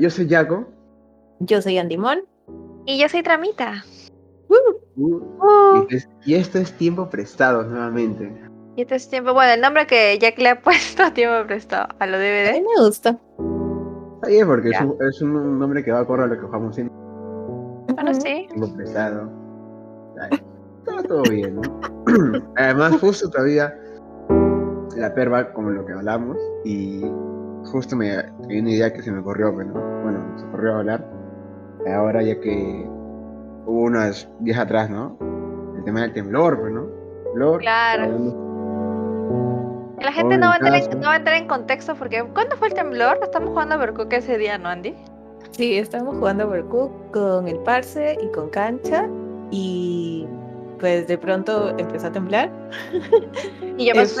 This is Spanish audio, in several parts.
yo soy Jaco. Yo soy Andimón. Y yo soy Tramita. Uh, uh. Y, es, y, esto es tiempo prestado nuevamente. Y esto es tiempo, bueno, el nombre que Jack le ha puesto tiempo prestado a lo DVD. A mí me gusta. Está bien, porque es un, es un, nombre que va a correr a lo que jugamos siendo. Bueno, sí. Tiempo prestado. Está todo bien, ¿no? Además, justo todavía la perva, como lo que hablamos, y justo me hay una idea que se me ocurrió, bueno, bueno, se ocurrió hablar. Ahora ya que hubo unos días atrás, ¿no? El tema del temblor, pues, ¿no? Temblor. Claro. La gente no va, en, no va, a entrar en contexto porque ¿cuándo fue el temblor? Estamos jugando a Bercook ese día, ¿no, Andy? Sí, estamos jugando a Bercook con el Parse y con Cancha y pues de pronto empezó a temblar. Y ya pasó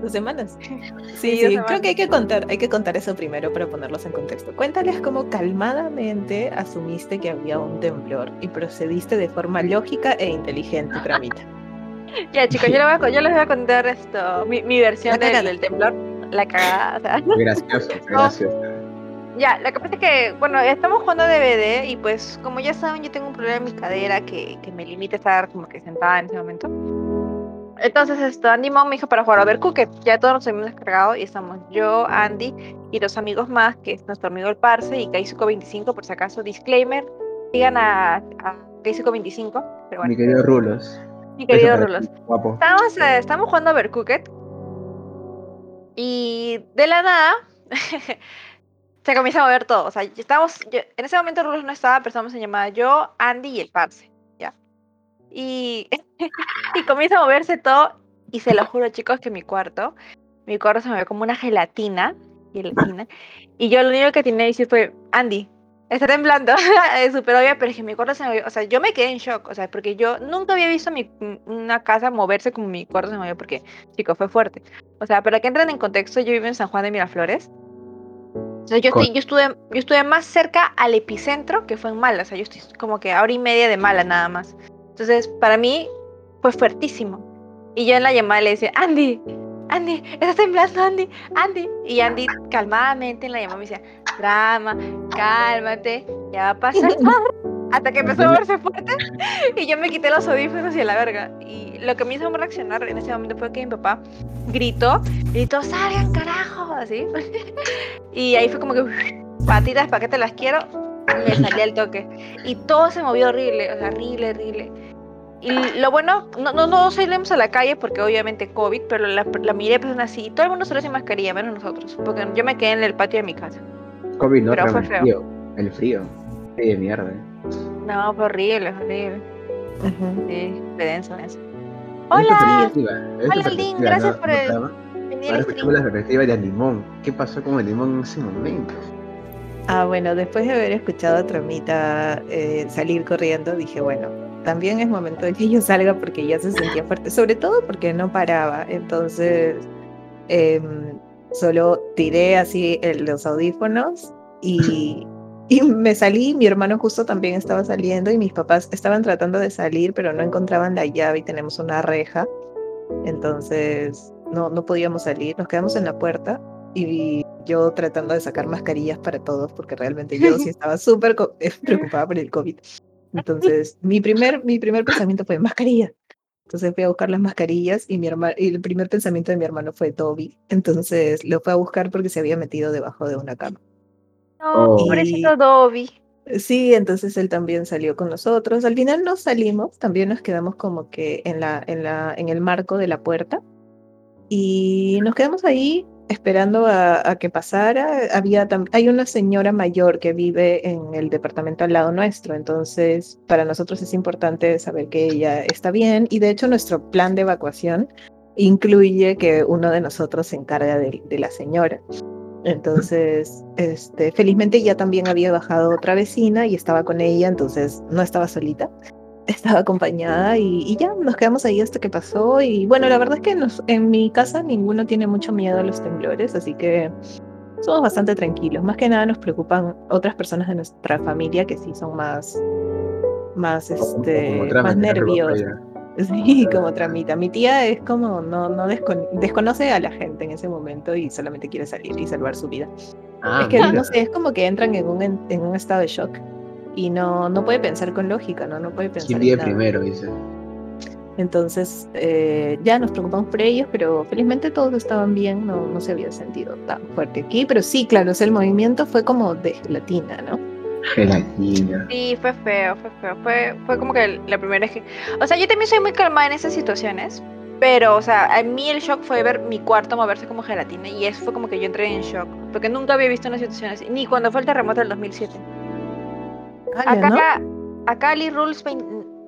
dos semanas. Sí, sí, creo que hay que contar, hay que contar eso primero para ponerlos en contexto. Cuéntales cómo calmadamente asumiste que había un temblor y procediste de forma lógica e inteligente, Tramita. ya, chicos, yo, les voy, a contar esto, mi, versión del, temblor, la cagada. Gracioso, gracioso. Ya, lo que pasa es que, bueno, estamos jugando DVD y pues como ya saben, yo tengo un problema en mi cadera que, que me limita a estar como que sentada en ese momento. Entonces, esto, Andy Mom me dijo para jugar a ver que ya todos nos hemos descargado y estamos yo, Andy y dos amigos más, que es nuestro amigo el Parse y Kaisuko25, por si acaso, disclaimer, sigan a, a Kaisuko25. Pero Mi querido Rulos. Mi querido Rulos. Guapo. Estamos, eh, estamos jugando a ver y de la nada se comienza a mover todo. O sea, estamos, en ese momento Rulos no estaba, pero estábamos en llamada yo, Andy y el Parse. ¿ya? Y, y comienza a moverse todo. Y se lo juro, chicos, que mi cuarto, mi cuarto se movió como una gelatina. gelatina y yo lo único que tenía que decir fue, Andy, está temblando. es súper obvio, pero es que mi cuarto se movió. O sea, yo me quedé en shock. O sea, porque yo nunca había visto mi, una casa moverse como mi cuarto se movió, porque, chicos, fue fuerte. O sea, para que entren en contexto, yo vivo en San Juan de Miraflores yo, yo, estuve, yo estuve más cerca al epicentro que fue en Mala. O sea, yo estoy como que a hora y media de Mala nada más. Entonces, para mí fue fuertísimo. Y yo en la llamada le decía, Andy, Andy, estás temblando, Andy, Andy. Y Andy calmadamente en la llamada me decía, drama, cálmate, ya va a pasar. Hasta que empezó a verse fuerte y yo me quité los audífonos y a la verga. Y lo que me hizo reaccionar en ese momento fue que mi papá gritó, gritó, salgan carajo, así. y ahí fue como que, patitas, ¿para qué te las quiero? Me salí al toque. Y todo se movió horrible, o sea, horrible, horrible. Y lo bueno, no, no, no salimos a la calle porque obviamente COVID, pero la, la miré personas así. Todo el mundo salió sin mascarilla, menos nosotros. Porque yo me quedé en el patio de mi casa. COVID no, pero fue. Frío, el frío. Sí, de mierda. No, fue horrible, horrible. Sí, fue denso eso. Hola. Hola, Link, gracias por el. Ahora escuchamos la perspectiva de Animón. ¿Qué pasó con Animón en ese momento? Ah, bueno, después de haber escuchado a Tramita eh, salir corriendo, dije, bueno, también es momento de que yo salga porque ya se sentía fuerte, sobre todo porque no paraba. Entonces, em, solo tiré así los audífonos y, y me salí. Mi hermano justo también estaba saliendo y mis papás estaban tratando de salir, pero no encontraban la llave y tenemos una reja. Entonces, no, no podíamos salir. Nos quedamos en la puerta y yo tratando de sacar mascarillas para todos, porque realmente yo sí estaba súper preocupada por el COVID. Entonces, mi primer, mi primer pensamiento fue mascarilla. Entonces fui a buscar las mascarillas y mi hermano, y el primer pensamiento de mi hermano fue Toby. Entonces lo fue a buscar porque se había metido debajo de una cama. No, oh. pobrecito Toby. Sí, entonces él también salió con nosotros. Al final no salimos, también nos quedamos como que en la, en la, en el marco de la puerta. Y nos quedamos ahí esperando a, que pasara, había hay una señora mayor que vive en el departamento al lado nuestro, entonces para nosotros es importante saber que ella está bien y de hecho nuestro plan de evacuación incluye que uno de nosotros se encarga de, de la señora. Entonces, este, felizmente ya también había bajado otra vecina y estaba con ella, entonces no estaba solita estaba acompañada y, ya nos quedamos ahí hasta que pasó. Y bueno, la verdad es que en mi casa ninguno tiene mucho miedo a los temblores, así que somos bastante tranquilos. Más que nada nos preocupan otras personas de nuestra familia que sí son más, más, este, más nerviosas. Sí, como tramita. Mi tía es como, no, no desconoce a la gente en ese momento y solamente quiere salir y salvar su vida. Ah, es que mira. no sé, es como que entran en un, en, un estado de shock y no, no puede pensar con lógica, ¿no? No puede pensar ¿Quién vive primero? Dice. Entonces, eh, ya nos preocupamos por ellos, pero felizmente todos estaban bien, no, no se había sentido tan fuerte aquí. Pero sí, claro, o sea, el movimiento fue como de gelatina, ¿no? Gelatina. Sí, fue feo, fue feo. Fue, fue como que la primera vez que. O sea, yo también soy muy calmada en esas situaciones. Pero, o sea, a mí el shock fue ver mi cuarto moverse como gelatina. Y eso fue como que yo entré en shock. Porque nunca había visto una situación así. Ni cuando fue el terremoto del 2007. Ah, ya, ¿no? Acá, acá Ali Rules, 20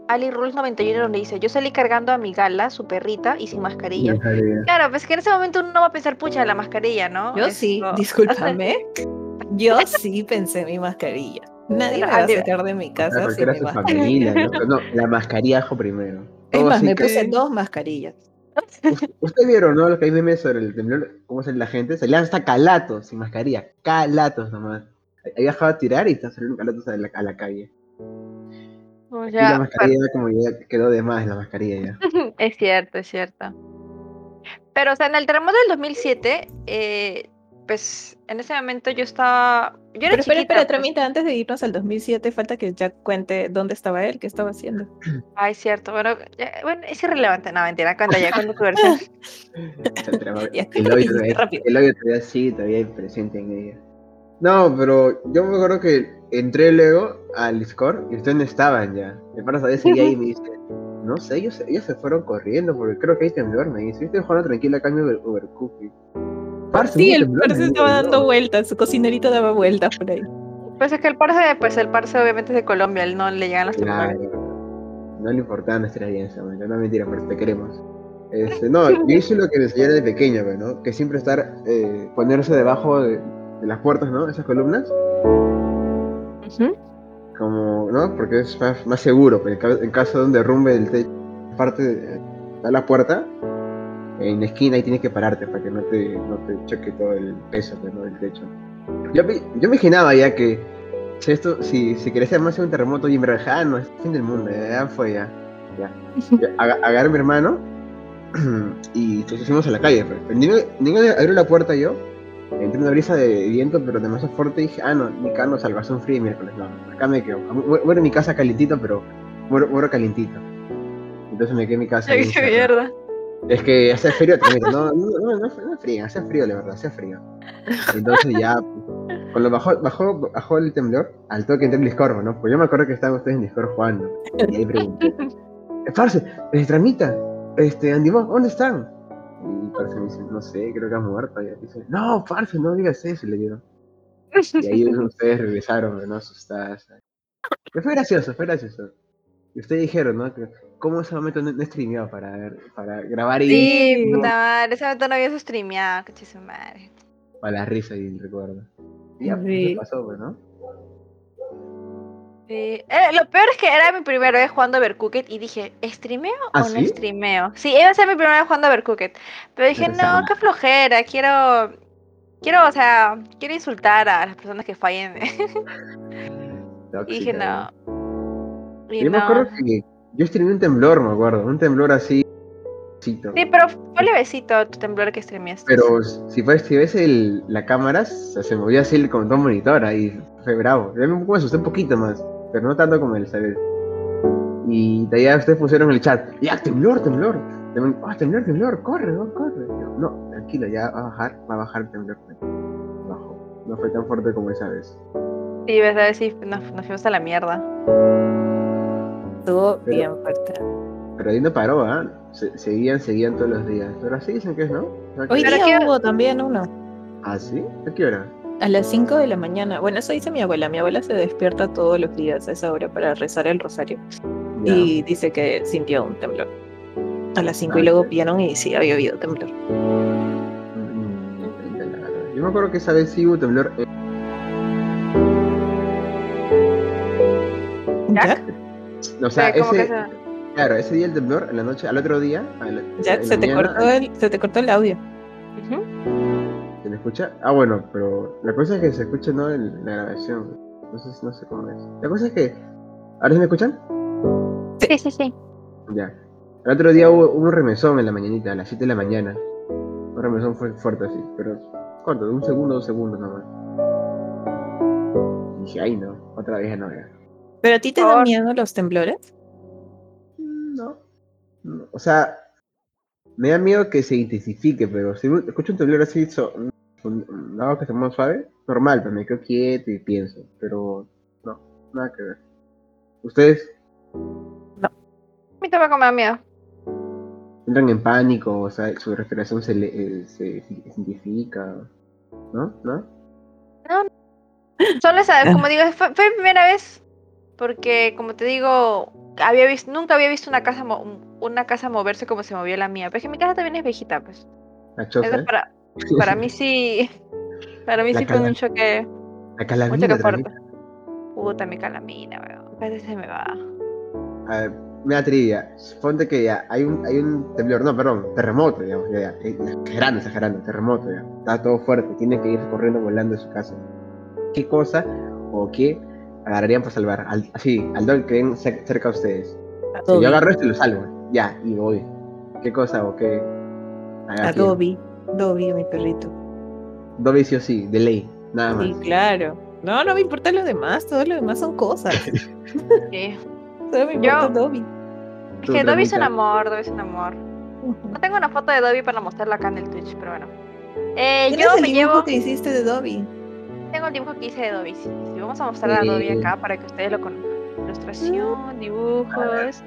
Ali Rules 91 donde dice, yo salí cargando a mi gala, su perrita, y sin mascarilla. Claro, pues que en ese momento uno no va a pensar, pucha, la mascarilla, ¿no? Yo sí, Esto- discúlpame. Yo sí pensé en mi mascarilla. Nadie me va a sacar de mi Ah, casa sin mi mascarilla. ¿no? No, la mascarilla ajo primero. Es más, me que- puse dos mascarillas. Ust- ¿Ustedes vieron, no? Lo que hay memes sobre el temblor, cómo sale la gente. Salían hasta calatos, sin mascarilla. Calatos nomás. Ahí dejaba de tirar y está saliendo calatos a la, a la calle. O Y la mascarilla como ya quedó de más la mascarilla ya. Es cierto, es cierto. Pero, o sea, en el terremoto del 2007, eh, pues en ese momento yo estaba. Yo era Pero espera, chiquita. espera, pues. tramita, antes de irnos al 2007, falta que Jack cuente dónde estaba él, qué estaba haciendo. Ay, cierto. Bueno, ya- bueno, es irrelevante. No, mentira, cuenta ya, cuenta tu versión. El, y todavía, el hoyo todavía sigue todavía presente en ella. No, pero yo me acuerdo que entré luego al Discord y ustedes no estaban ya. El pana todavía seguía ahí y me dice, no sé, ellos, ellos se fueron corriendo porque creo que hay temblor, me dice. Yo estoy jugando tranquilo acá en Uber- Overcooked. Parce, Sí, el parce estaba dando vueltas, su cocinerito daba vueltas por ahí. Pues es que el parce, pues el parce obviamente es de Colombia, él no le llegan temblores. Claro. No le importaba nuestra man. No mentira, pero te queremos. Este, no, yo hice lo que me enseñaron de pequeño, pues, ¿no? Que siempre estar, eh, ponerse debajo de, de las puertas, ¿no? Esas columnas. como, ¿no? Porque es más, más seguro, pero en, ca- en caso de un derrumbe del techo, parte de la puerta, en la esquina y tienes que pararte para que no te, no te choque todo el peso pues, ¿no? del techo. Yo, yo me imaginaba ya que si esto, si, si hacer más un terremoto y en verdad, ah, no, es el fin del mundo, ya, fue ya. ya. Ya, aga- Agarré a mi hermano y nos fuimos a la calle. Pues. Ni, ni abrí la puerta yo, entré una brisa de viento, pero demasiado fuerte y dije, ah, no, mi casa no salva, son frío miércoles, no, acá me quedo. Mu- Muero en mi casa calientito, pero muero, muero calientito. Entonces me quedé en mi casa. Qué mierda. Es que hace frío también, no, no, no, no, no es frío, hace frío, la verdad, hace frío. Entonces ya, cuando bajó, bajó, bajó el temblor, al toque entré en Discord, ¿no? Pues yo me acuerdo que estaban ustedes en Discord jugando. Y ahí pregunté, "Eh, Parce, eh, Tramita, este, Andy Mo, ¿dónde están? Y Parce me dice, no sé, creo que han muerto. Y dice, no, Parce, no digas eso, le digo. Y ahí ustedes regresaron, ¿no? Asustadas. Pero fue gracioso, fue gracioso. Y ustedes dijeron, ¿no? Que, ¿Cómo ese momento no, no streameaba para, ver- para grabar y Sí, puta madre, ese momento no había streameado, coche su madre. para la risa y el recuerdo. Ya, pues, Sí. pasó, pues, ¿no? Sí. Eh, lo peor es que era mi primera vez jugando Overcooked y dije, ¿streameo ¿Ah, o no sí? streameo? Sí, iba a ser mi primera vez jugando Overcooked. Pero dije, no, qué flojera, quiero. Quiero, o sea, quiero insultar a las personas que fallen. y dije, no. Y Yo me no. acuerdo que yo streamé un temblor, me acuerdo. Un temblor así. Sí, pero fue levecito tu temblor que streameaste. Pero si, fue, si ves el, la cámara, se, se movía así con todo monitor ahí. Fue bravo. Yo me, asusté un poquito más, pero no tanto como el saber. Y de allá ustedes pusieron en el chat, ya, temblor, temblor. Tem- Ah, temblor, temblor, corre, no, corre. Yo, no, tranquilo, ya va a bajar, va a bajar el temblor. Bajó. No fue tan fuerte como esa vez. Sí, ¿verdad? Sí, nos, nos fuimos a la mierda. Estuvo Pero- bien fuerte. Pero ahí no paró, ¿ah? Se- seguían, seguían todos los días. Pero así dicen que es, ¿no? O sea, Hoy día qué- hubo también uno. ¿Ah, sí? ¿A qué hora? A las 5 de la mañana. Bueno, eso dice mi abuela. Mi abuela se despierta todos los días a esa hora para rezar el rosario. Ya. Y dice que sintió un temblor. A las 5 Ah, y luego ok. vieron y sí, había habido temblor. Mm. Yo me acuerdo que esa vez sí hubo temblor. eh, ¿Jack? O sea, ese, se- claro, ese día el temblor, en la noche, al otro día. a la- Jack, en se te, mañana, cortó el, se te cortó el audio. ¿Se me escucha? Ah, bueno, pero la cosa es que se escucha no en la grabación. No sé, no sé cómo es. La cosa es que. ¿Ahora sí me escuchan? Sí, sí, sí. Ya. El otro día hubo, hubo un remesón en la mañanita, a las 7 de la mañana. Un remesón fue fuerte así, pero corto, de un segundo, dos segundos nomás. dije, ay no, otra vez ya no vea. ¿Pero a ti te Por- dan miedo los temblores? Mm, No. no, O sea, me da miedo que se intensifique, pero si escucho un temblor así, so- algo que se mueva suave, normal, pero me quedo quieto y pienso, pero no, nada que ver. ¿Ustedes A mí tampoco me da miedo. entran en pánico, o sea, su respiración se, le, eh, se intensifica, ¿no? ¿No? Solo esa, como digo, fue, fue mi primera vez porque, como te digo, había visto, nunca había visto una casa mo- una casa moverse como se movió la mía. Pero es que mi casa también es viejita, pues. Para, para mí sí, para mí La sí fue un choque, La un calamina choque fuerte. Puta, mi calamina, weón. Se me va. A ver, una trivia. Ponte que ya hay un, hay un temblor, no, perdón, terremoto, digamos, ya, ya. eh, Exagerando, exagerando, terremoto, ya. Está todo fuerte, tiene que ir corriendo volando de su casa. ¿Qué cosa o qué agarrarían para salvar? Al- así, al dog que ven cer- cerca de ustedes. Si yo agarro esto y lo salvo. Ya, y voy. ¿Qué cosa o qué? agarrarían? Adobe. Adobe, mi perrito. Dobby sí o sí, de ley, nada más. Sí, claro. No, no me importa lo demás, todo lo demás son cosas. Sí. Solo me importa Yo- Adobe. Es que Dobby es un amor, Dobby es un amor. No tengo una foto de Dobby para mostrarla acá en el Twitch, pero bueno. Eh, ¿Tienes yo el me dibujo llevo. que hiciste de Dobby? Tengo el dibujo que hice de Dobby. Sí, sí, Vamos a mostrar a Dobby Sí. acá para que ustedes lo conozcan. Ilustración, dibujos.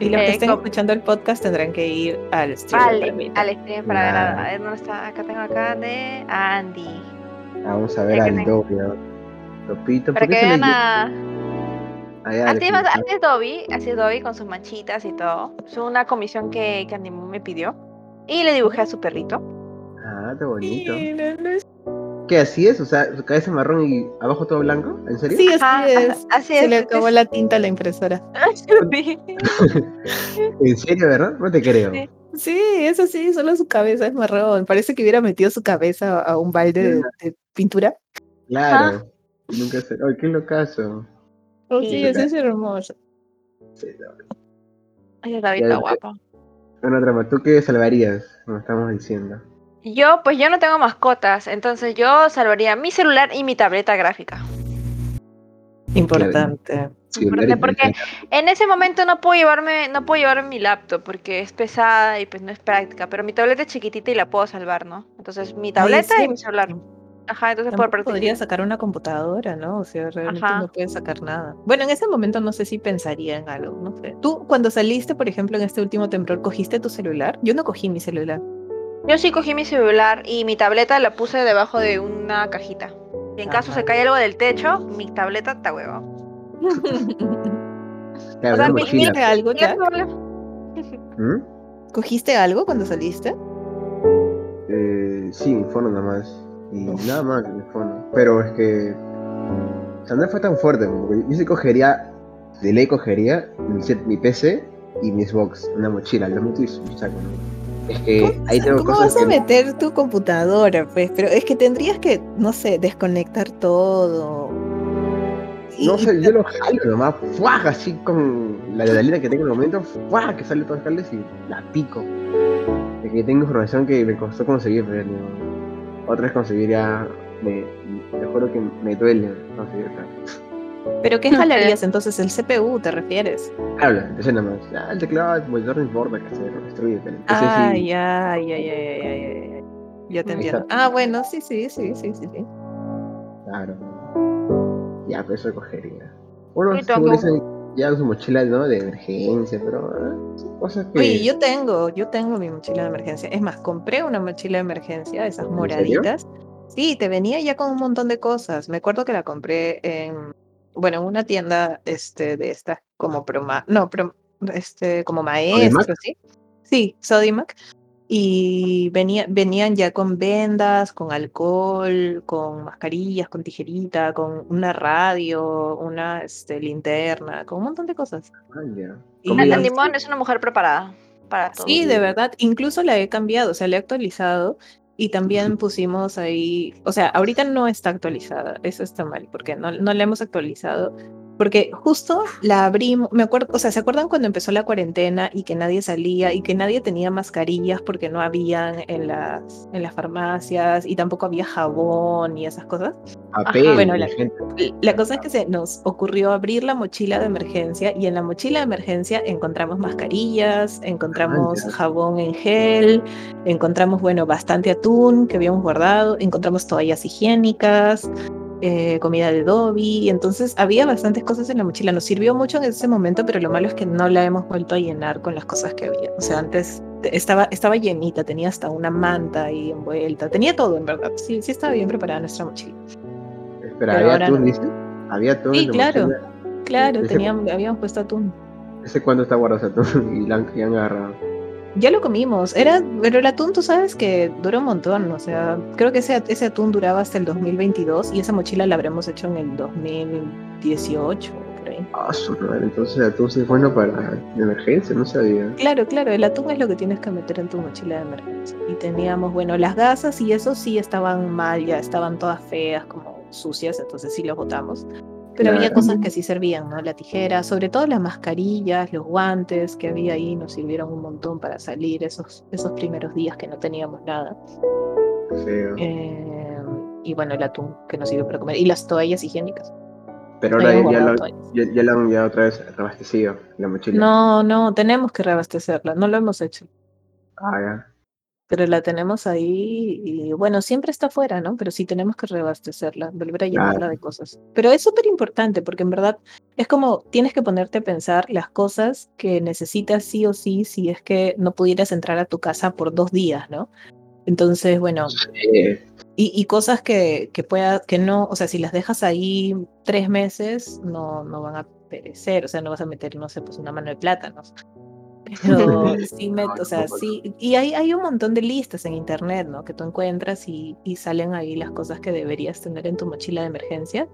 Y los que Eh, estén escuchando el podcast tendrán que ir al stream. para Vale, ver. al stream para ver a, ver dónde está. Acá tengo acá de Andy. Vamos a ver al tengo- Dobby. Topito, Para ¿por que qué le vean a. Ah, ya, Así es, le- así es Dobby, así es Dobby con sus manchitas y todo. Es una comisión que, que Andy me pidió. Y le dibujé a su perrito. Ah, está bonito. Es- ¿Qué así es? O sea, su cabeza marrón y abajo todo blanco. ¿En serio? Sí, así es. así Se es. le acabó la tinta a la impresora. ¿En serio, verdad? No te creo. Sí. Sí, eso sí, solo su cabeza es marrón. Parece que hubiera metido su cabeza a un balde de, de pintura. Claro. Nunca sé. Ay, qué locazo. Oh, Sí. sí, es hermoso. Sí, no. Ay, David está ya. guapo. Bueno, drama, ¿tú qué salvarías? Como estamos diciendo. Yo, pues yo no tengo mascotas, entonces yo salvaría mi celular y mi tableta gráfica. Importante. Importante, porque en ese momento no puedo llevarme, no puedo llevarme mi laptop porque es pesada y pues no es práctica, pero mi tableta es chiquitita y la puedo salvar, ¿no? Entonces mi tableta y mi celular. Ajá, entonces por podría sacar una computadora, ¿no? O sea, realmente Ajá. no puedes sacar nada. Bueno, en ese momento no sé si pensaría en algo, no sé. Tú, cuando saliste, por ejemplo, en este último temblor, ¿cogiste tu celular? Yo no cogí mi celular. Yo sí cogí mi celular y mi tableta la puse debajo de una cajita. Y en caso se cae algo del techo, mi tableta está huevo. Claro, o sea, una mi- mochila. ¿Cogiste algo, un. ¿Mm? ¿Cogiste algo cuando saliste? Eh, sí, mi fono nada más. Y nada más, mi fono. Pero es que. O sea, no fue tan fuerte. Porque yo sí cogería. De ley cogería mi, set- mi PC y mi Xbox. Una mochila. Lo meto y saco. ¿no? Es que ahí tengo ¿Cómo cosas vas a meter tu computadora? Pues, pero es que tendrías que, no sé, desconectar todo. No y sé, yo lo jalo nomás, ¡fuaj! así con la adrenalina que tengo en el momento, ¡fuaj! que sale los cables y la pico. De que tengo información que me costó conseguir, pero otra vez conseguir ya, me, te juro que me duele conseguir acá. ¿Pero qué jalarías entonces? ¿El CPU te refieres? Habla, entonces nada más, ya, el teclado, el monitor no importa que se destruye, pero ese Ah, sí, ya, ya, ya, ya, ya, ya, ya. Ya te entiendo. Ah, bueno, sí, sí, sí, sí, sí. sí. claro. Ya, pues eso cogería. Dicen, llevan su mochila, ¿no? De emergencia, pero ah, cosas que... Oye, yo tengo, yo tengo mi mochila de emergencia. Es más, compré una mochila de emergencia, esas serio? moraditas. Sí, te venía ya con un montón de cosas. Me acuerdo que la compré en, bueno, en una tienda este, de estas como Proma, no, Pro- este, como maestro, ¿sí? Sí, Sodimac. Y venía, venían ya con vendas, con alcohol, con mascarillas, con tijerita, con una radio, una este, linterna, con un montón de cosas. Ah, ya. Y- Mon es una mujer preparada para todo. Sí, de verdad. Incluso la he cambiado, o sea, la he actualizado y también pusimos ahí, o sea, ahorita no está actualizada, eso está mal, porque no, no la hemos actualizado, porque justo la abrimos, me acuerdo, o sea, ¿se acuerdan cuando empezó la cuarentena y que nadie salía y que nadie tenía mascarillas porque no habían en las, en las farmacias y tampoco había jabón y esas cosas? Papel, Bueno, la, la cosa es que se nos ocurrió abrir la mochila de emergencia y en la mochila de emergencia encontramos mascarillas, encontramos jabón en gel, encontramos, bueno, bastante atún que habíamos guardado, encontramos toallas higiénicas, eh, comida de Dobby, entonces había bastantes cosas en la mochila. Nos sirvió mucho en ese momento, pero lo malo es que no la hemos vuelto a llenar con las cosas que había. O sea, antes te- estaba, estaba llenita, tenía hasta una manta ahí envuelta, tenía todo en verdad. Sí, sí estaba bien preparada nuestra mochila. Espera, Pero ¿había ahora atún, no. ¿Había atún Sí, claro. mochila? Claro, Ese- teníamos, habíamos puesto atún. ¿Ese cuándo está guardado ese atún? Y la han agarrado. Ya lo comimos. Era, pero el atún, tú sabes que dura un montón. O sea, creo que ese, ese atún duraba hasta el 2022 y esa mochila la habremos hecho en el 2018, por ahí. Ah, entonces el atún sí es bueno para emergencia, no sabía. Claro, claro, el atún es lo que tienes que meter en tu mochila de emergencia. Y teníamos, bueno, las gasas y eso sí estaban mal, ya estaban todas feas, como sucias, entonces sí los botamos. Pero había cosas que sí servían, ¿no? La tijera, sobre todo las mascarillas, los guantes que había ahí, nos sirvieron un montón para salir esos, esos primeros días que no teníamos nada. Feo. Eh, y bueno, el atún que nos sirvió para comer. Y las toallas higiénicas. Pero ahora ya, lo, ya, ya lo han ya otra vez reabastecido, la mochila. No, no, tenemos que reabastecerla, no lo hemos hecho. Ah, ya. Pero la tenemos ahí y bueno, siempre está fuera, ¿no? Pero sí tenemos que reabastecerla, volver a llenarla Claro. de cosas. Pero es súper importante porque en verdad es como tienes que ponerte a pensar las cosas que necesitas sí o sí si es que no pudieras entrar a tu casa por dos días, ¿no? Entonces, bueno, Eh, y, y cosas que, que pueda, que no, o sea, si las dejas ahí tres meses, no, no van a perecer, o sea, no vas a meter, no sé, pues una mano de plátanos. Pero sí, me, o sea, sí, y hay, hay un montón de listas en internet, ¿no? Que tú encuentras y, y salen ahí las cosas que deberías tener en tu mochila de emergencia.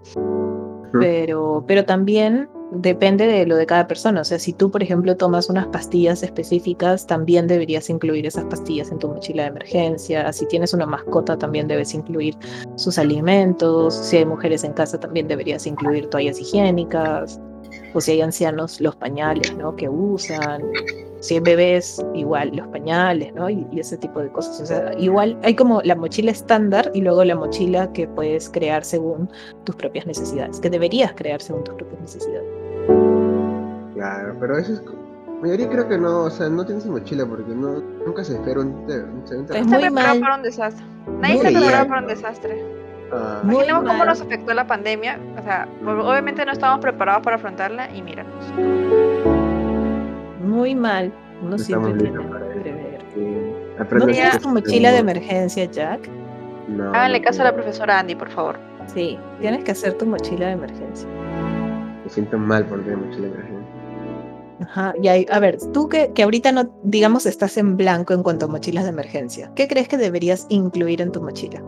Pero, pero también depende de lo de cada persona. O sea, si tú, por ejemplo, tomas unas pastillas específicas, también deberías incluir esas pastillas en tu mochila de emergencia. Si tienes una mascota, también debes incluir sus alimentos. Si hay mujeres en casa, también deberías incluir toallas higiénicas. O si hay ancianos, los pañales, ¿no? Que usan. Si hay bebés, igual los pañales, ¿no? Y, y ese tipo de cosas. O sea, igual hay como la mochila estándar y luego la mochila que puedes crear según tus propias necesidades, que deberías crear según tus propias necesidades. claro, pero eso es. La mayoría creo que no, o sea, no tienes mochila porque no, nunca se espera un, un, un Es Está muy preparado mal. para un desastre. Nadie está preparado para un desastre. Muy Imaginemos cómo nos afectó la pandemia. O sea, obviamente no estábamos preparados para afrontarla y míranos. Muy mal. Uno No siempre tiene que prever. ¿No tienes tu mochila de emergencia, Jack? No, Háganle no caso a la profesora Andy, por favor. Sí, tienes que hacer tu mochila de emergencia. Me siento mal por tener mochila de emergencia. Ajá. Y ahí, a ver, tú que, que ahorita no, digamos, estás en blanco en cuanto a mochilas de emergencia, ¿qué crees que deberías incluir en tu mochila?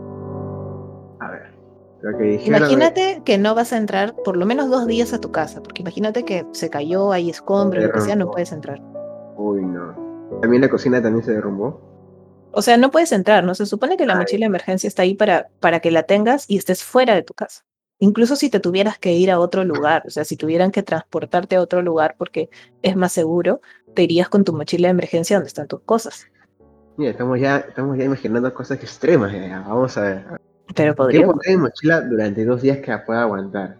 Que. Imagínate que no vas a entrar por lo menos dos días a tu casa, porque imagínate que se cayó, hay escombros, lo que sea, no puedes entrar. Uy, no. También la cocina también se derrumbó. O sea, no puedes entrar, ¿no? Se supone que la Ay. mochila de emergencia está ahí para, para que la tengas y estés fuera de tu casa. Incluso si te tuvieras que ir a otro lugar, o sea, si tuvieran que transportarte a otro lugar porque es más seguro, te irías con tu mochila de emergencia donde están tus cosas. Mira, estamos ya, estamos ya imaginando cosas extremas. ya. Vamos a ver. Pero ¿Qué podría. poner en mochila durante dos días que la pueda aguantar?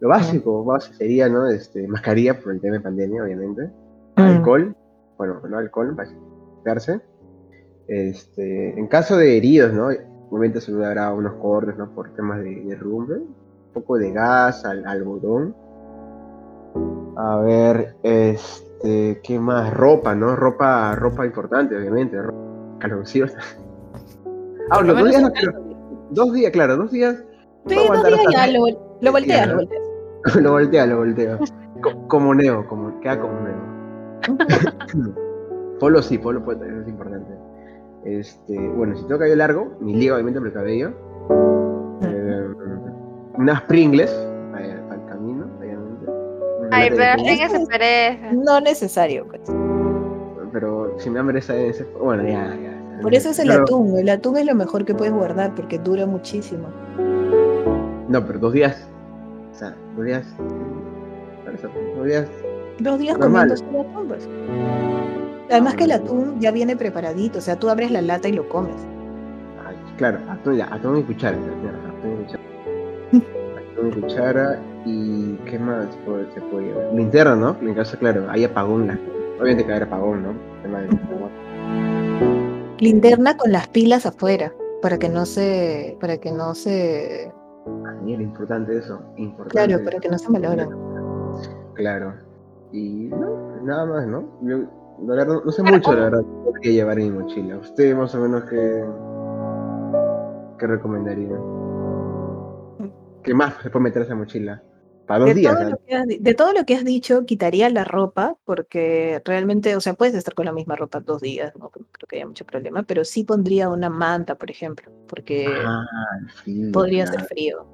Lo básico, básico sería, ¿no? Este, mascarilla por el tema de pandemia, obviamente. Alcohol, bueno, no alcohol, para cuidarse. Este, en caso de heridos, ¿no? Obviamente se habrá unos cortes, ¿no? Por temas de derrumbe. Un poco de gas, al- algodón. A ver, este, ¿qué más? Ropa, ¿no? Ropa, ropa importante, obviamente. ropa. Ah, los dos días, no. Dos días, claro, dos días. Sí, dos días ya, lo, lo volteas, lo ¿no? volteas. lo voltea, lo voltea. Co- como Neo, como, queda como Neo. Polo sí, polo puede tener, es importante. Este, bueno, si tengo cabello largo, mi liga obviamente por el cabello. Eh, unas Pringles para, para el camino, obviamente. Ay, pero Pringles, pereza. No necesario, pues. pero si me hambre esa, ese, bueno, ya, ya. Por eso es el atún. El atún es lo mejor que puedes guardar porque dura muchísimo. No, pero dos días. O sea, dos días. Dos días. Dos días comiendo solo atún, pues. Además que el atún ya viene preparadito, o sea, tú abres la lata y lo comes. ay, claro, atún, ya, atún y cuchara. Atún y cuchara. Atún y cuchara. ¿Y qué más se puede llevar? Linterna, ¿no? En caso, claro, hay apagón. la- Obviamente que hay apagón, ¿no? Tema de- Linterna con las pilas afuera, para que no se, para que no se, Ah, mira, importante eso. Importante. claro, para que no se malogren. Claro. Y no, nada más, ¿no? Yo, la verdad, no sé mucho, la verdad, qué llevar en mi mochila. ¿Usted más o menos qué, qué recomendaría? ¿Qué más se puede meter a esa mochila? Para dos De días, todo, lo que has, di- de todo lo que has dicho, quitaría la ropa, porque realmente, o sea, puedes estar con la misma ropa dos días, no creo que haya mucho problema, pero sí pondría una manta, por ejemplo, porque Ah, podría claro. ser frío.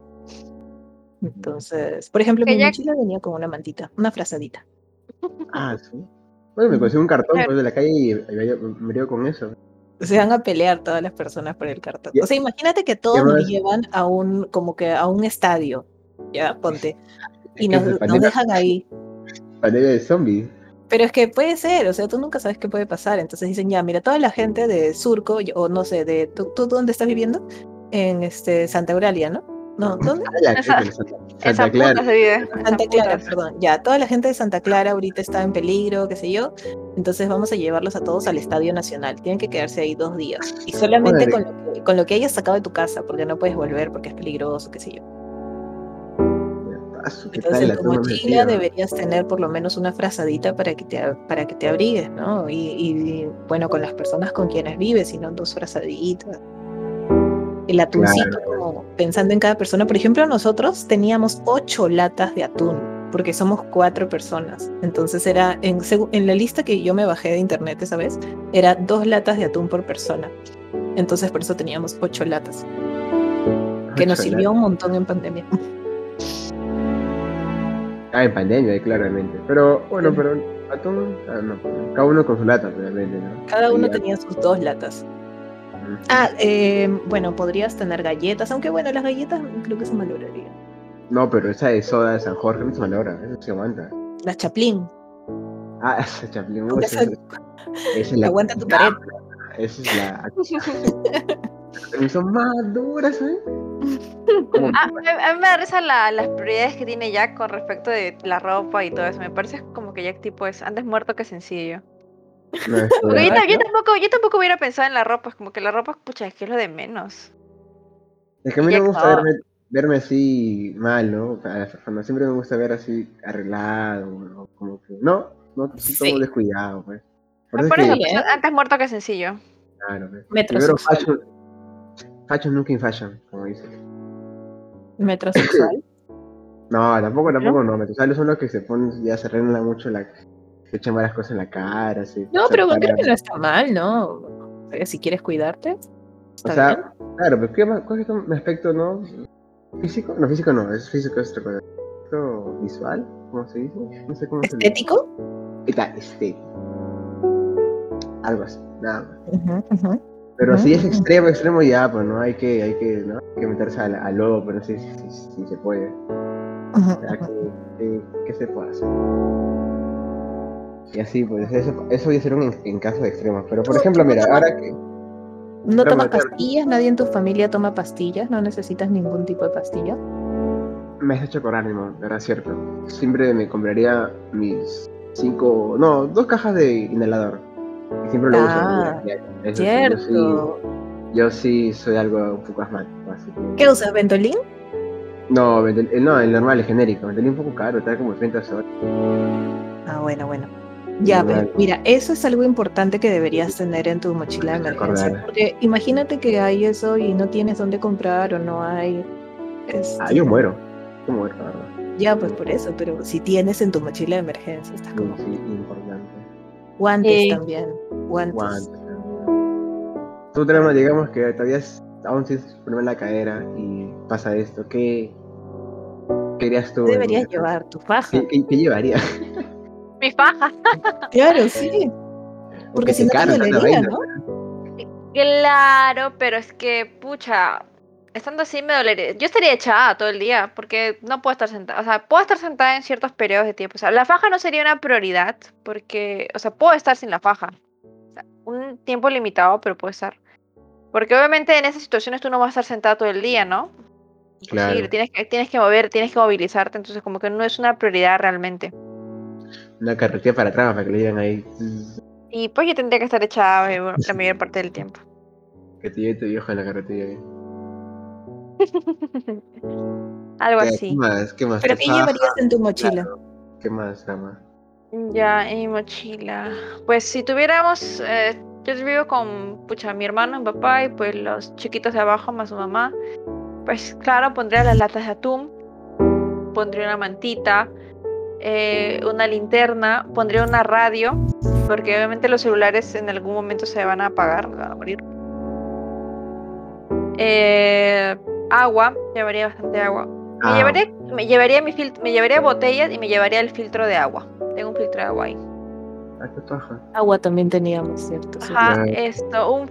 Entonces, por ejemplo, Que mi ya- mochila venía con una mantita, una frazadita. Ah, sí. Bueno, me conseguí un cartón Claro. pues, de la calle y y me dio con eso. Se van a pelear todas las personas por el cartón. O sea, imagínate que todos nos llevan a un, como que a un estadio, ya, ponte, y nos, es nos pandemia, dejan ahí. pandemia de zombies. Pero es que puede ser, o sea, tú nunca sabes qué puede pasar. Entonces dicen, ya, mira, toda la gente de Surco, yo- o no sé, de ¿tú, tú dónde estás viviendo? En este Santa Eulalia, ¿no? No, ¿dónde? Ah, que Santa, Santa San Clara. Santa Clara, perdón. Ya, toda la gente de Santa Clara ahorita está en peligro, qué sé yo. Entonces vamos a llevarlos a todos al Estadio Nacional. Tienen que quedarse ahí dos días. Y solamente con lo, que, con lo que hayas sacado de tu casa, porque no puedes volver porque es peligroso, qué sé yo. Ah, su, ¿qué Entonces tal tu mochila deberías tener por lo menos una frazadita para que te, para que te abrigues, ¿no? Y, y, bueno, con las personas con quienes vives, sino dos frazaditas. El atuncito, como pensando en cada persona. Por ejemplo, nosotros teníamos ocho latas de atún, porque somos cuatro personas. Entonces era, en, en la lista que yo me bajé de internet esa vez, era dos latas de atún por persona. Entonces por eso teníamos ocho latas, que nos sirvió un montón en pandemia. Ah, en pandemia, claramente. Pero, bueno, pero atún, ah, no, cada uno con su lata, obviamente, ¿no? Cada uno Y tenía sus dos latas. Ah, eh, bueno, podrías tener galletas, aunque bueno, las galletas creo que se malograrían. No, pero esa de soda de San Jorge no se malogra, eso se aguanta. Las chaplín, Ah, esa esa, esa- esa es la. aguanta tu pared. Esa es la. Son más duras, ¿eh? A, a mí me da risa la- las prioridades que tiene Jack con respecto de la ropa y todo eso. Me parece como que Jack tipo es antes muerto que sencillo. no, yo, tampoco, yo tampoco hubiera pensado en la ropa, es como que la ropa, pucha, es que es lo de menos. Es que a mí no me gusta verme, verme así mal, ¿no? O siempre me gusta ver así arreglado, o como que. No, no, sí, todo descuidado, pues. Por eso que, pues, ¿eh? antes muerto que sencillo. claro, pues. Primero Metrosexual. fashion, fashion nunca in fashion, como dices. Metrosexual. No, tampoco, tampoco no. Metrosexuales son los que se ponen, ya se arreglan mucho la. Se echan varias cosas en la cara, se, No, se pero creo que paran. no está mal, ¿no? O sea, si quieres cuidarte. O Está sea, bien. claro, pero ¿qué más? ¿Cuál es mi aspecto, no? ¿Físico? No, físico no, es físico, es otra cosa. ¿Aspecto visual? ¿Cómo se dice? No sé cómo se dice. ¿Estético? Está, estético. Algo así, nada más. Ujú, ujú. Pero si es Mm. extremo, extremo ya, pues no hay que, hay que, ¿no? Hay que meterse al, al lodo, pero sí, sí, sí, sí se puede. O sea, ujú. ¿qué, qué, qué se puede hacer? Y así, pues eso, eso voy a ser un en, en caso de extremos. Pero por ejemplo, mira, ahora que. ¿No tomas pastillas? ¿Nadie en tu familia toma pastillas? ¿No necesitas ningún tipo de pastilla? Me has hecho acordar, Nemo, ¿verdad? Cierto. Siempre me compraría mis cinco, no, dos cajas de inhalador. Y siempre lo Ah, uso. Eso sí, Cierto. yo, sí, yo sí soy algo un poco asmático, así que... ¿Qué usas, Ventolin? No, Ventel- eh, no, el normal, el genérico. Ventolin un poco caro, está como 30 soles. Ah, bueno, bueno. Ya, pero mira, eso es algo importante que deberías tener en tu mochila de emergencia. Porque imagínate que hay eso y no tienes dónde comprar o no hay. este, Ah, yo muero. Yo muero, la verdad. Ya, pues por eso, pero si tienes en tu mochila de emergencia, estás Sí, como. sí, importante. Guantes Sí. también. Guantes. Guantes. Tú, Trama, digamos que todavía es- aún si es primera la cadera y pasa esto, ¿qué querías tú? Deberías llevar tu faja. ¿Qué, qué, qué llevaría? Mi faja. Claro, sí. Porque Porque si no te dolería. Claro, pero es que, pucha, estando así me dolería. Yo estaría echada todo el día porque no puedo estar sentada. O sea, puedo estar sentada en ciertos periodos de tiempo. O sea, la faja no sería una prioridad porque, o sea, puedo estar sin la faja. O sea, un tiempo limitado, pero puedo estar. Porque obviamente en esas situaciones tú no vas a estar sentada todo el día, ¿no? Claro. Sí, tienes que, tienes que mover, tienes que movilizarte, entonces como que no es una prioridad realmente. Una carretilla para atrás para que le digan ahí. Y pues yo tendría que estar echada eh, la mayor parte del tiempo. Que te lleve tu viejo en la carretilla. ahí. Algo Ya, así. ¿Qué más? ¿Qué más? ¿Pero qué llevarías en tu mochila? ¿Qué más, Rama? Ya, en mi mochila. Pues si tuviéramos, eh, yo vivo con, pucha, mi hermano, mi papá y pues los chiquitos de abajo más su mamá. Pues claro, pondría las latas de atún, pondría una mantita, eh, una linterna, pondría una radio, porque obviamente los celulares en algún momento se van a apagar, van a morir. Eh, agua, llevaría bastante agua. Me Ah, llevaría, me llevaría mi fil- me llevaría botellas y me llevaría el filtro de agua. Tengo un filtro de agua ahí. ah. Agua también teníamos, ¿cierto? Ajá, esto, un,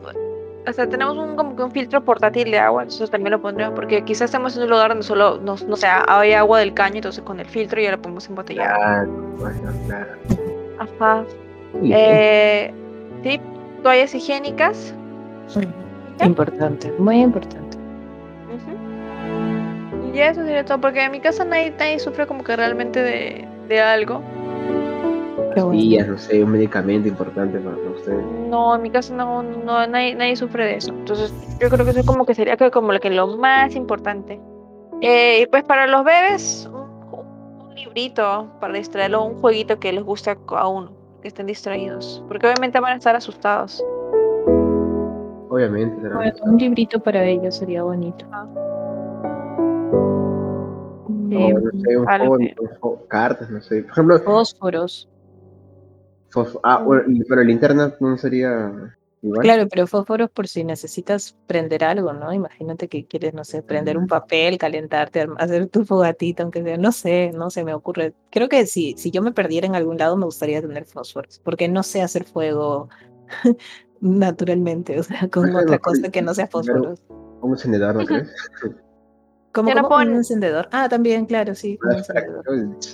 o sea, tenemos un como que un filtro portátil de agua, entonces también lo pondremos, porque quizás estemos en un lugar donde solo, no, no sé, hay agua del caño, entonces con el filtro ya lo podemos embotellar. Claro, bueno, claro. Ajá. Eh, sí, toallas higiénicas. Importante, muy importante. Ya eso sería todo, porque en mi casa nadie, nadie sufre como que realmente de, de algo. Qué bueno. no sé, un medicamento importante para ustedes. No, en mi casa no, no nadie, nadie sufre de eso. Entonces, yo creo que eso como que sería como lo que lo más importante. Eh, y pues para los bebés, un, un librito para distraerlo, un jueguito que les guste a uno, que estén distraídos. Porque obviamente van a estar asustados. Obviamente, pero Bueno, un librito para ellos sería bonito. Sí, o, no sé, un algo un juego- cartas, no sé. Por ejemplo, Fósforos. ah, bueno, y- pero linterna no sería igual. Claro, pero fósforos por si necesitas prender algo, ¿no? Imagínate que quieres, no sé, prender un papel, calentarte, hacer tu fogatita, aunque sea, no sé, no se me ocurre. Creo que si, si yo me perdiera en algún lado me gustaría tener fósforos, porque no sé hacer fuego naturalmente, o sea, con Ajá, otra no, cosa que no sea fósforos. Un encendedor, ¿no crees? ¿Cómo, Ya no cómo? Un encendedor. Ah, también, claro, sí, un Ah,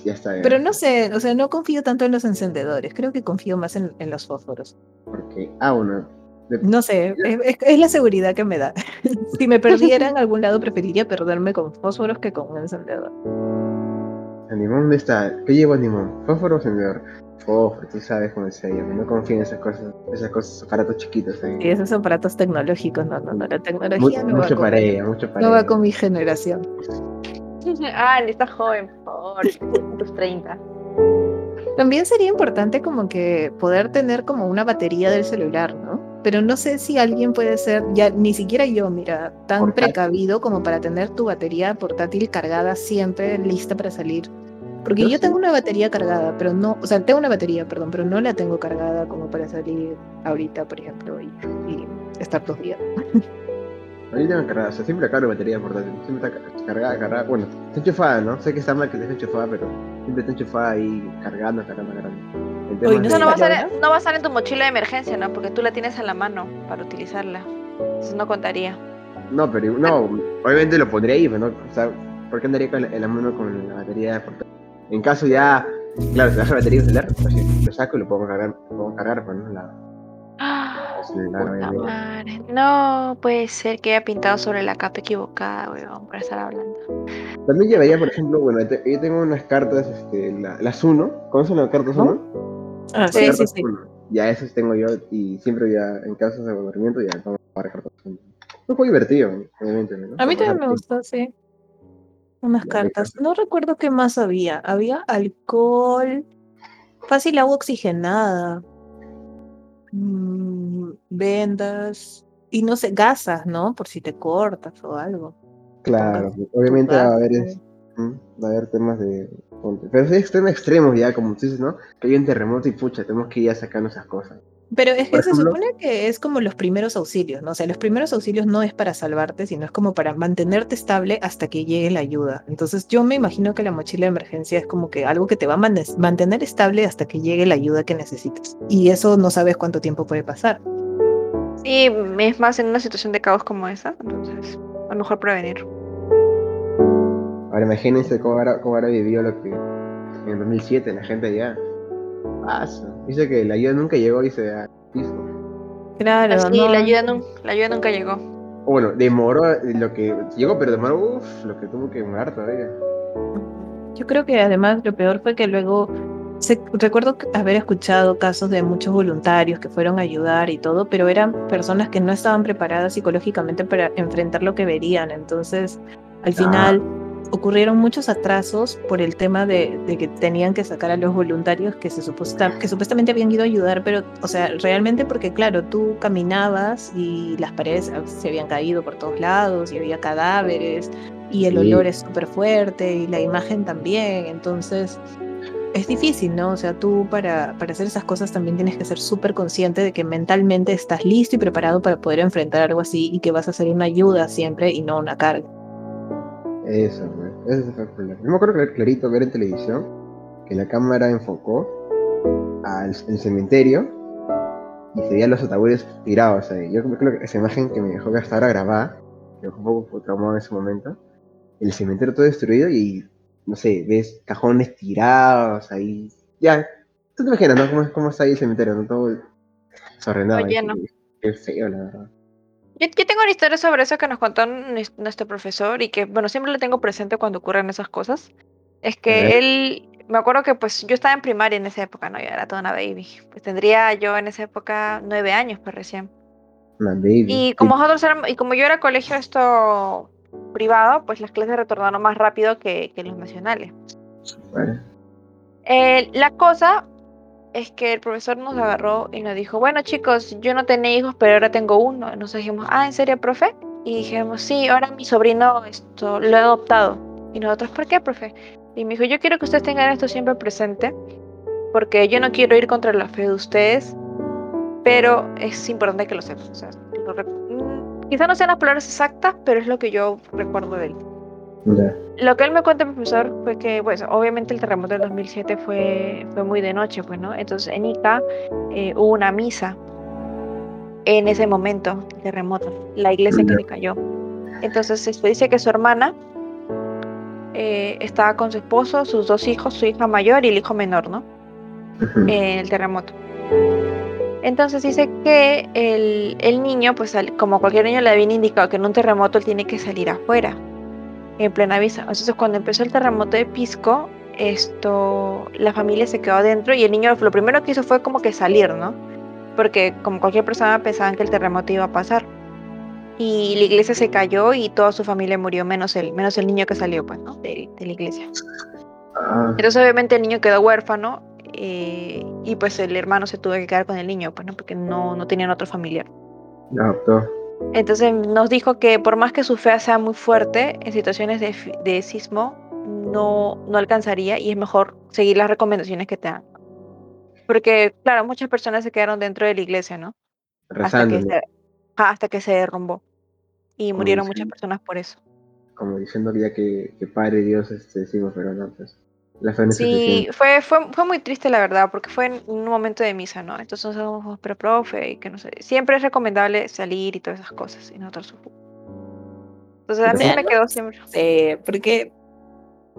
ya está. Pero no sé, o sea, no confío tanto en los encendedores, creo que confío más en, en los fósforos. Porque, ah, bueno. de- No sé, es la seguridad que me da. si me perdiera en algún lado, preferiría perderme con fósforos que con un encendedor. Animón, ¿dónde está? ¿Qué llevo Animón? ¿Fósforo o encendedor? Fósforo, tú sabes cómo llama. No confío en esas cosas, esas cosas, aparatos chiquitos ahí. Y esos aparatos tecnológicos, no, no, no, la tecnología no, va mucho con, para ella, mucho para no va ella. con mi generación. ah, ni estás joven, por favor. Tus 30. También sería importante como que poder tener como una batería del celular, ¿no? Pero no sé si alguien puede ser, ya ni siquiera yo, mira, tan Portátil. precavido como para tener tu batería portátil cargada siempre lista para salir. Porque Yo yo sí. tengo una batería cargada, pero no, o sea, tengo una batería, perdón, pero no la tengo cargada como para salir ahorita, por ejemplo, y, y estar dos días. Ahorita me cargada, o sea, siempre cargo batería portátil. Siempre está ca- cargada, cargada. Bueno, está enchufada, ¿no? Sé que está mal que esté enchufada, pero siempre está enchufada ahí cargando, cargando, cargando. Uy, no Eso de- no va, a estar, no va a estar en tu mochila de emergencia, ¿no? Porque tú la tienes a la mano para utilizarla. Eso no contaría. No, pero no, obviamente lo pondría ahí, pero no, o sea, ¿por qué andaría con la, en la mano con la batería portátil? En caso ya, claro, se baja la batería celular, pues sí, lo saco y lo puedo cargar, lo puedo cargar, pues no, la, Ah, madre. No puede ser que haya pintado sobre la capa equivocada, weón, para estar hablando. También llevaría, por ejemplo, bueno, te- yo tengo unas cartas, este, la- las Uno, ¿conocen las cartas ¿No? Uno? Ah, Sí, sí, sí. Uno. Ya esas tengo yo y siempre ya en casos de aburrimiento ya vamos a jugar cartas Uno. Un juego divertido, obviamente. ¿no? A mí Para también me gustó, sí. Unas cartas. No recuerdo qué más había. Había alcohol, fácil agua oxigenada, mm, vendas y no sé, gasas, ¿no? Por si te cortas o algo. Claro, pongas obviamente va a haber, va a haber temas de... Pero sí extremos extremos ya, como tú dices, ¿no? Que hay un terremoto y pucha, tenemos que ir a sacando esas cosas. Pero es que se ejemplo- supone que es como los primeros auxilios, ¿no? O sea, los primeros auxilios no es para salvarte, sino es como para mantenerte estable hasta que llegue la ayuda. Entonces yo me imagino que la mochila de emergencia es como que algo que te va a man- mantener estable hasta que llegue la ayuda que necesitas. Y eso no sabes cuánto tiempo puede pasar. Sí, es más en una situación de caos como esa, entonces. Es mejor prevenir. Ahora imagínense cómo habrá, cómo habrá vivido lo que en 2007 la gente ya pasa. Dice que la ayuda nunca llegó, dice a piso. Claro, Así, no. la, ayuda la ayuda nunca llegó. O bueno, demoró eh, lo que llegó, pero demoró uff, lo que tuvo que demorar todavía. Yo creo que además lo peor fue que luego se- recuerdo haber escuchado casos de muchos voluntarios que fueron a ayudar y todo, pero eran personas que no estaban preparadas psicológicamente para enfrentar lo que verían. Entonces, al Ah. final ocurrieron muchos atrasos por el tema de, de que tenían que sacar a los voluntarios que se supuesta- que supuestamente habían ido a ayudar, pero, o sea, realmente porque, claro, tú caminabas y las paredes se habían caído por todos lados y había cadáveres y el Sí. olor es súper fuerte y la imagen también, entonces es difícil, ¿no? O sea, tú para, para hacer esas cosas también tienes que ser súper consciente de que mentalmente estás listo y preparado para poder enfrentar algo así y que vas a ser una ayuda siempre y no una carga. Eso, ese fue el problema. Yo me acuerdo clar- clarito ver en televisión que la cámara enfocó al el cementerio y se veían los ataúdes tirados ahí. Yo creo que esa imagen que me dejó que hasta ahora grabada, que dejó un poco traumado en ese momento, el cementerio todo destruido y, no sé, ves cajones tirados ahí. Ya, tú te imaginas, ¿no? ¿Cómo, cómo está ahí el cementerio? ¿no? Todo ahí, lleno. Qué feo, la verdad. Yo, yo tengo una historia sobre eso que nos contó nues- nuestro profesor y que, bueno, siempre lo tengo presente cuando ocurren esas cosas. Es que él, me acuerdo que pues yo estaba en primaria en esa época, ¿no? Yo era toda una baby. Pues tendría yo en esa época nueve años, pues recién. Una baby. Y como nosotros éramos- y como yo era colegio esto privado, pues las clases retornaron más rápido que, que los nacionales. Bueno, Eh, la cosa es que el profesor nos agarró y nos dijo, bueno chicos, yo no tenía hijos, pero ahora tengo uno. Nos dijimos, ah, ¿en serio, profe? Y dijimos, sí, ahora mi sobrino esto lo he adoptado. Y nosotros, ¿por qué, profe? Y me dijo, yo quiero que ustedes tengan esto siempre presente, porque yo no quiero ir contra la fe de ustedes, pero es importante que lo sepan. O sea, mm, quizá no sean las palabras exactas, pero es lo que yo recuerdo de él. Lo que él me cuenta, profesor, fue que, pues, obviamente el terremoto del 2007 fue, fue muy de noche, pues, ¿no? Entonces, en Ica eh, hubo una misa en ese momento, el terremoto, la iglesia que le cayó. Entonces, este, dice que su hermana eh, estaba con su esposo, sus dos hijos, su hija mayor y el hijo menor, ¿no? En el terremoto. Entonces dice que el, el niño, pues como cualquier niño le habían indicado que en un terremoto él tiene que salir afuera, en plena vista. Entonces cuando empezó el terremoto de Pisco, esto, la familia se quedó adentro y el niño lo primero que hizo fue como que salir, ¿no? Porque como cualquier persona pensaban que el terremoto iba a pasar. Y la iglesia se cayó y toda su familia murió, menos él, menos el niño que salió, pues, ¿no? De, de la iglesia. Ah, Entonces obviamente el niño quedó huérfano eh, y pues el hermano se tuvo que quedar con el niño, pues no, porque no, no tenían otro familiar. lo adoptó. Entonces nos dijo que por más que su fe sea muy fuerte, en situaciones de, sismo no, no alcanzaría y es mejor seguir las recomendaciones que te dan. Porque, claro, muchas personas se quedaron dentro de la iglesia, ¿no? Hasta que, se, hasta que se derrumbó. Y Como murieron muchas personas por eso. como diciendo ya que, que Padre Dios este, decimos, pero no, pues. La fe no es Sí, fue, fue, fue muy triste la verdad, porque fue en un momento de misa, ¿no? Entonces nosotros, pero profe, y que no sé, siempre es recomendable salir y todas esas cosas, y nosotros supo. Entonces a mí me no quedó siempre. Sí, porque,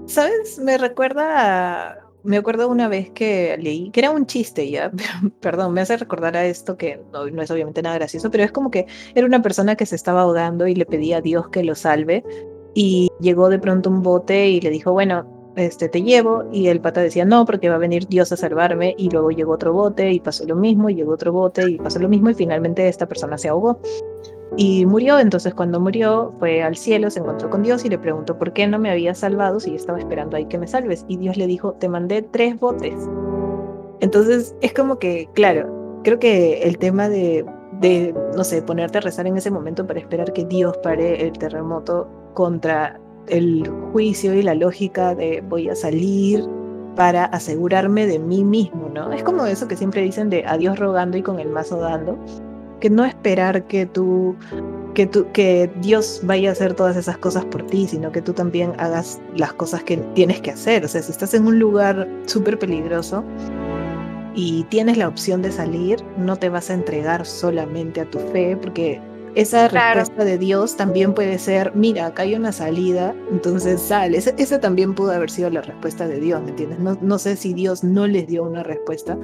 ¿sabes? Me recuerda a- Me acuerdo una vez que leí, que era un chiste ya, perdón, me hace recordar a esto que no, no es obviamente nada gracioso, pero es como que era una persona que se estaba ahogando y le pedía a Dios que lo salve y llegó de pronto un bote y le dijo, bueno, este te llevo y el pata decía, no, porque va a venir Dios a salvarme y luego llegó otro bote y pasó lo mismo y llegó otro bote y pasó lo mismo y finalmente esta persona se ahogó y murió. Entonces, cuando murió, fue al cielo, se encontró con Dios y le preguntó por qué no me había salvado si estaba esperando ahí que me salves. Y Dios le dijo: Te mandé tres botes. Entonces, es como que, claro, creo que el tema de, de, no sé, ponerte a rezar en ese momento para esperar que Dios pare el terremoto contra el juicio y la lógica de voy a salir para asegurarme de mí mismo, ¿no? Es como eso que siempre dicen de a Dios rogando y con el mazo dando que no esperar que tú que tú que Dios vaya a hacer todas esas cosas por ti, sino que tú también hagas las cosas que tienes que hacer. O sea, si estás en un lugar súper peligroso y tienes la opción de salir, no te vas a entregar solamente a tu fe, porque esa Claro. respuesta de Dios también puede ser, mira, acá hay una salida, entonces sale. Esa, esa también pudo haber sido la respuesta de Dios, ¿me entiendes? No, no sé si Dios no les dio una respuesta.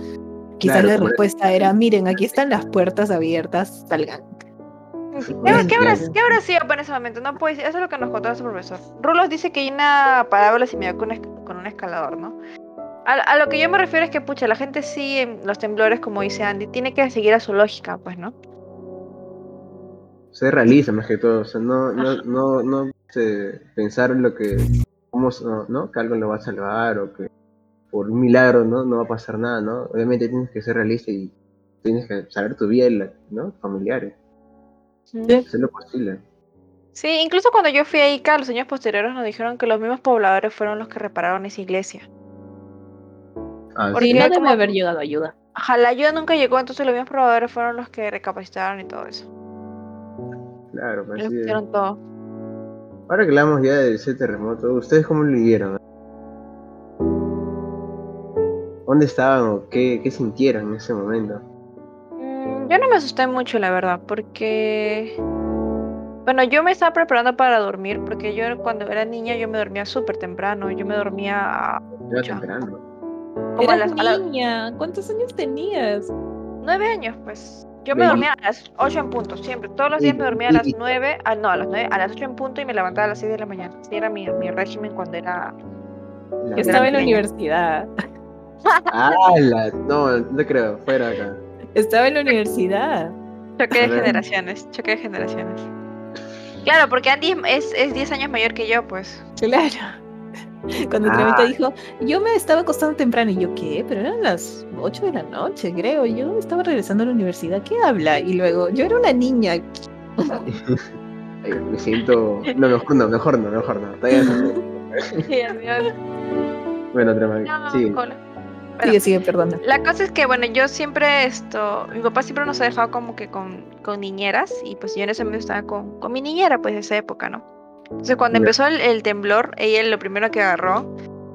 Quizás Claro, la respuesta era, miren, aquí están las puertas abiertas, salgan. ¿Qué, Bueno, qué habrá, claro. qué habrá sido en ese momento? No puede ser. Eso es lo que nos contó nuestro profesor. Rulos dice que hay una parábola similar con con un escalador, ¿no? A, a lo que yo me refiero es que, pucha, la gente sí, en los temblores, como dice Andy, tiene que seguir a su lógica, pues, ¿no? Ser realista más que todo, o sea, no, no, no, no este, pensar en lo que, cómo, no, que algo lo va a salvar o que por un milagro no, no va a pasar nada, ¿no? Obviamente tienes que ser realista y tienes que saber tu vida, ¿no? Familiares, hacer lo posible. Sí, incluso cuando yo fui a Ica, los años posteriores nos dijeron que los mismos pobladores fueron los que repararon esa iglesia. Ah, Porque Sí, sí. no como- debe haber llegado ayuda. Ajá, la ayuda nunca llegó, entonces los mismos pobladores fueron los que recapacitaron y todo eso. Claro, pues sí. todo. Ahora que hablamos ya de ese terremoto, ¿ustedes cómo lo vivieron? ¿Dónde estaban o qué, qué sintieron en ese momento? Mm, Yo no me asusté mucho, la verdad, porque... Bueno, yo me estaba preparando para dormir, porque yo cuando era niña yo me dormía súper temprano, yo me dormía Era temprano. como a las niña, ¿cuántos años tenías? nueve años, pues. Yo me dormía a las ocho en punto, siempre. Todos los días me dormía a las y- nueve, ah, no, a las nueve, a las ocho en punto y me levantaba a las seis de la mañana. Así era mi, mi régimen cuando era... La Yo estaba en la universidad. Ah, la- no, no creo, fuera de acá. Estaba en la universidad. Choque de A generaciones, choque de generaciones. Claro, porque Andy es, es 10 años mayor que yo, pues. Claro. Cuando Ah. Clemita dijo, yo me estaba acostando temprano, y yo, ¿qué? Pero eran las 8 de la noche, creo. Yo estaba regresando a la universidad, ¿qué habla? Y luego, yo era una niña. Ay, me siento. No, mejor no, mejor no, mejor no. Todavía no. Sí. Bueno, trama. No, Sí. cola. Bueno. Sigue, sigue, perdona. La cosa es que, bueno, yo siempre esto, mi papá siempre nos ha dejado como que con, con niñeras y pues yo en ese momento estaba con, con mi niñera, pues de esa época, ¿no? Entonces cuando empezó el, el temblor, ella lo primero que agarró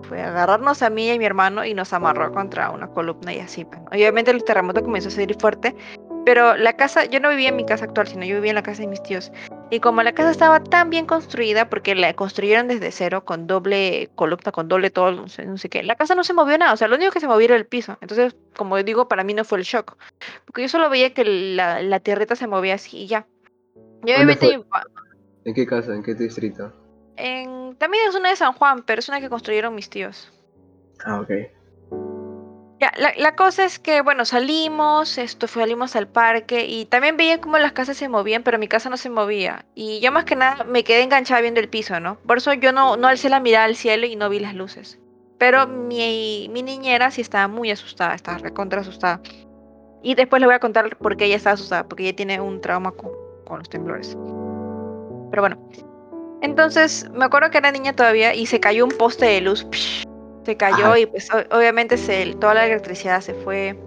fue agarrarnos a mí y a mi hermano y nos amarró contra una columna y así. pues. Obviamente el terremoto comenzó a ser fuerte, pero la casa, yo no vivía en mi casa actual, sino yo vivía en la casa de mis tíos. Y como la casa estaba tan bien construida, porque la construyeron desde cero, con doble columna, con doble todo, no sé, no sé qué, la casa no se movió nada, o sea, lo único que se movía era el piso. Entonces, como digo, para mí no fue el shock, porque yo solo veía que la, la tierrita se movía así y ya. Y obviamente fue? ¿En qué casa? ¿En qué distrito? en- también es una de San Juan, pero es una que construyeron mis tíos. Ah, ok. Ya, la, la cosa es que, bueno, salimos, esto, salimos al parque y también veía cómo las casas se movían, pero mi casa no se movía. Y yo más que nada me quedé enganchada viendo el piso, ¿no? Por eso yo no, no alcé la mirada al cielo y no vi las luces. Pero mi, mi niñera sí estaba muy asustada, estaba recontra asustada. Y después le voy a contar por qué ella estaba asustada, porque ella tiene un trauma con, con los temblores. Pero bueno. Entonces, me acuerdo que era niña todavía y se cayó un poste de luz. Se cayó Ajá. y pues obviamente se, toda la electricidad se fue.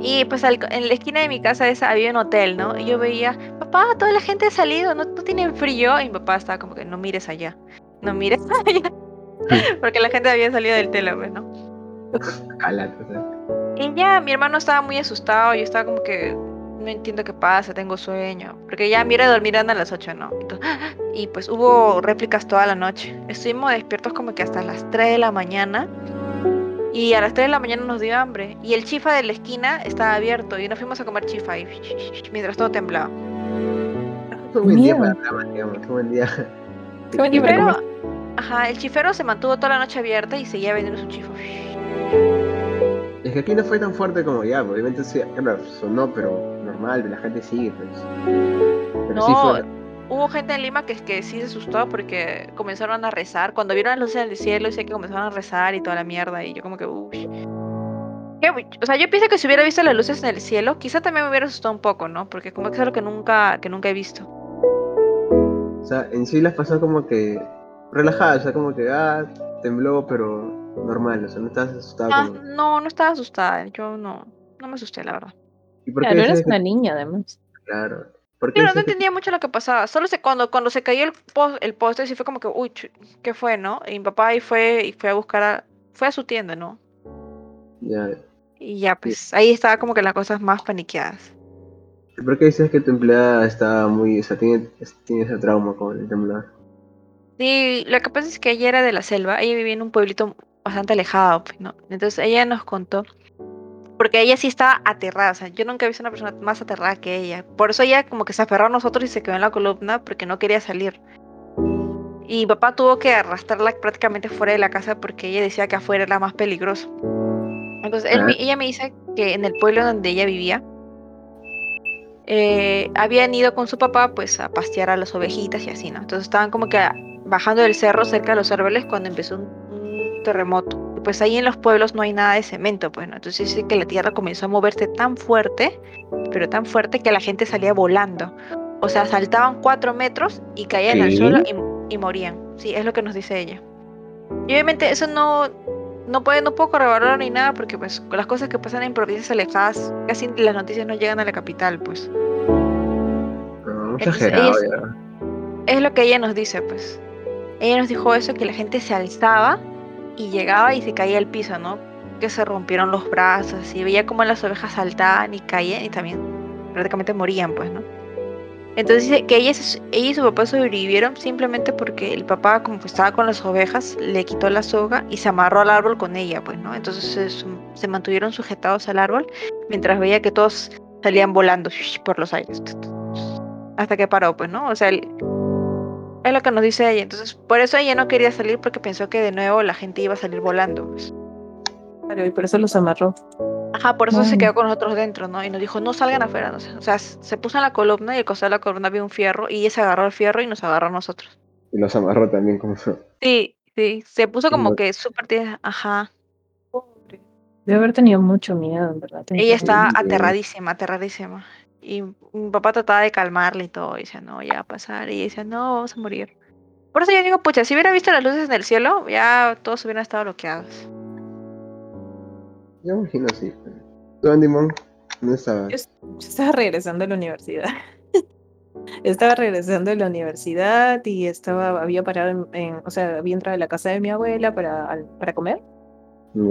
Y pues al- en la esquina de mi casa esa había un hotel, ¿no? Y yo veía, papá, toda la gente ha salido, ¿no, no tienen frío? Y mi papá estaba como que, no mires allá, no mires allá. Porque la gente había salido del telo, pues, ¿no? Y ya mi hermano estaba muy asustado, yo estaba como que no entiendo qué pasa, tengo sueño. Porque ya mira dormir a las 8, ¿no? Entonces, y pues hubo réplicas toda la noche. Estuvimos despiertos como que hasta las 3 de la mañana. Y a las 3 de la mañana nos dio hambre. Y el chifa de la esquina estaba abierto y nos fuimos a comer chifa ahí, mientras todo temblaba. Un buen día para un buen día. Qué buen día para comer. ajá, el chifero se mantuvo toda la noche abierta y seguía vendiendo su chifa. Es que aquí no fue tan fuerte como ya, pues, obviamente sí, claro, sonó, pero normal, la gente sigue, pues. Pero sí No, fue. hubo gente en Lima que, que sí se asustó porque comenzaron a rezar. Cuando vieron las luces en el cielo, dice que comenzaron a rezar y toda la mierda. Y yo como que. ¿Qué? O sea, yo pienso que si hubiera visto las luces en el cielo, quizá también me hubiera asustado un poco, ¿no? Porque como que es algo que nunca, que nunca he visto. O sea, en sí las pasó como que relajadas, o sea, como que, ah, tembló, pero normal, o sea, no estabas asustado Ah, como... no, no estaba asustada. Yo no, no me asusté, la verdad. ¿Y por qué Claro, eres una niña, además. Claro. ¿Por qué Pero no que- entendía mucho lo que pasaba. Solo se, cuando, cuando se cayó el, pos- el poste, sí fue como que, uy, ¿qué fue, no? Y mi papá ahí fue y fue a buscar a, fue a su tienda, ¿no? Ya, Y ya, pues, ahí estaba como que las cosas más paniqueadas. ¿Por qué dices que tu empleada está muy, o sea, tiene, tiene ese trauma con el temblor? Sí, lo que pasa es que ella era de la selva, ella vivía en un pueblito bastante alejado, pues, ¿no? Entonces ella nos contó, porque ella sí estaba aterrada, o sea, yo nunca he visto una persona más aterrada que ella. Por eso ella como que se aferró a nosotros y se quedó en la columna porque no quería salir. Y papá tuvo que arrastrarla prácticamente fuera de la casa porque ella decía que afuera era más peligroso. Entonces él ella me dice que en el pueblo donde ella vivía, eh, habían ido con su papá pues a pastear a las ovejitas y así, ¿no? Entonces estaban como que bajando del cerro cerca de los árboles cuando empezó un, un terremoto. Pues ahí en los pueblos no hay nada de cemento, pues, ¿no? Entonces dice que la tierra comenzó a moverse tan fuerte, pero tan fuerte que la gente salía volando. O sea, saltaban cuatro metros y caían al suelo y, y morían. Sí, es lo que nos dice ella. Y obviamente eso no, no puede, no puedo corroborar ni nada porque pues con las cosas que pasan en provincias alejadas, casi las noticias no llegan a la capital, pues. No, Entonces, ella. Es lo que ella nos dice, pues. Ella nos dijo eso, que la gente se alzaba y llegaba y se caía al piso, ¿no? Que se rompieron los brazos y veía como las ovejas saltaban y caían y también prácticamente morían, pues, ¿no? Entonces que ella, ella y su papá sobrevivieron simplemente porque el papá, como que estaba con las ovejas, le quitó la soga y se amarró al árbol con ella, pues, ¿no? Entonces se mantuvieron sujetados al árbol mientras veía que todos salían volando por los aires. Hasta que paró, pues, ¿no? O sea, el- es lo que nos dice ella. Entonces, por eso ella no quería salir porque pensó que de nuevo la gente iba a salir volando. pues. Claro, y por eso los amarró. Ajá, por eso se Mm. quedó con nosotros dentro, ¿no? Y nos dijo, no salgan afuera. no sé. O sea, se puso en la columna y al costado de la columna había un fierro y ella se agarró el fierro y nos agarró a nosotros. Y los amarró también como su... Sí, sí, se puso como que súper tierna. Ajá. Pobre. Debe haber tenido mucho miedo, en verdad. Ella estaba Sí. aterradísima, aterradísima. Y mi papá trataba de calmarle y todo. Y decía, no, ya va a pasar. Y decía, no, vamos a morir. Por eso yo digo, pucha, si hubiera visto las luces en el cielo, ya todos hubieran estado bloqueados. Yo imagino así. ¿Tú, Andy Mon? ¿Dónde estabas? Yo yo estaba regresando a la universidad. estaba regresando a la universidad y estaba, había parado en, en- o sea, había entrado a la casa de mi abuela para, al- para comer.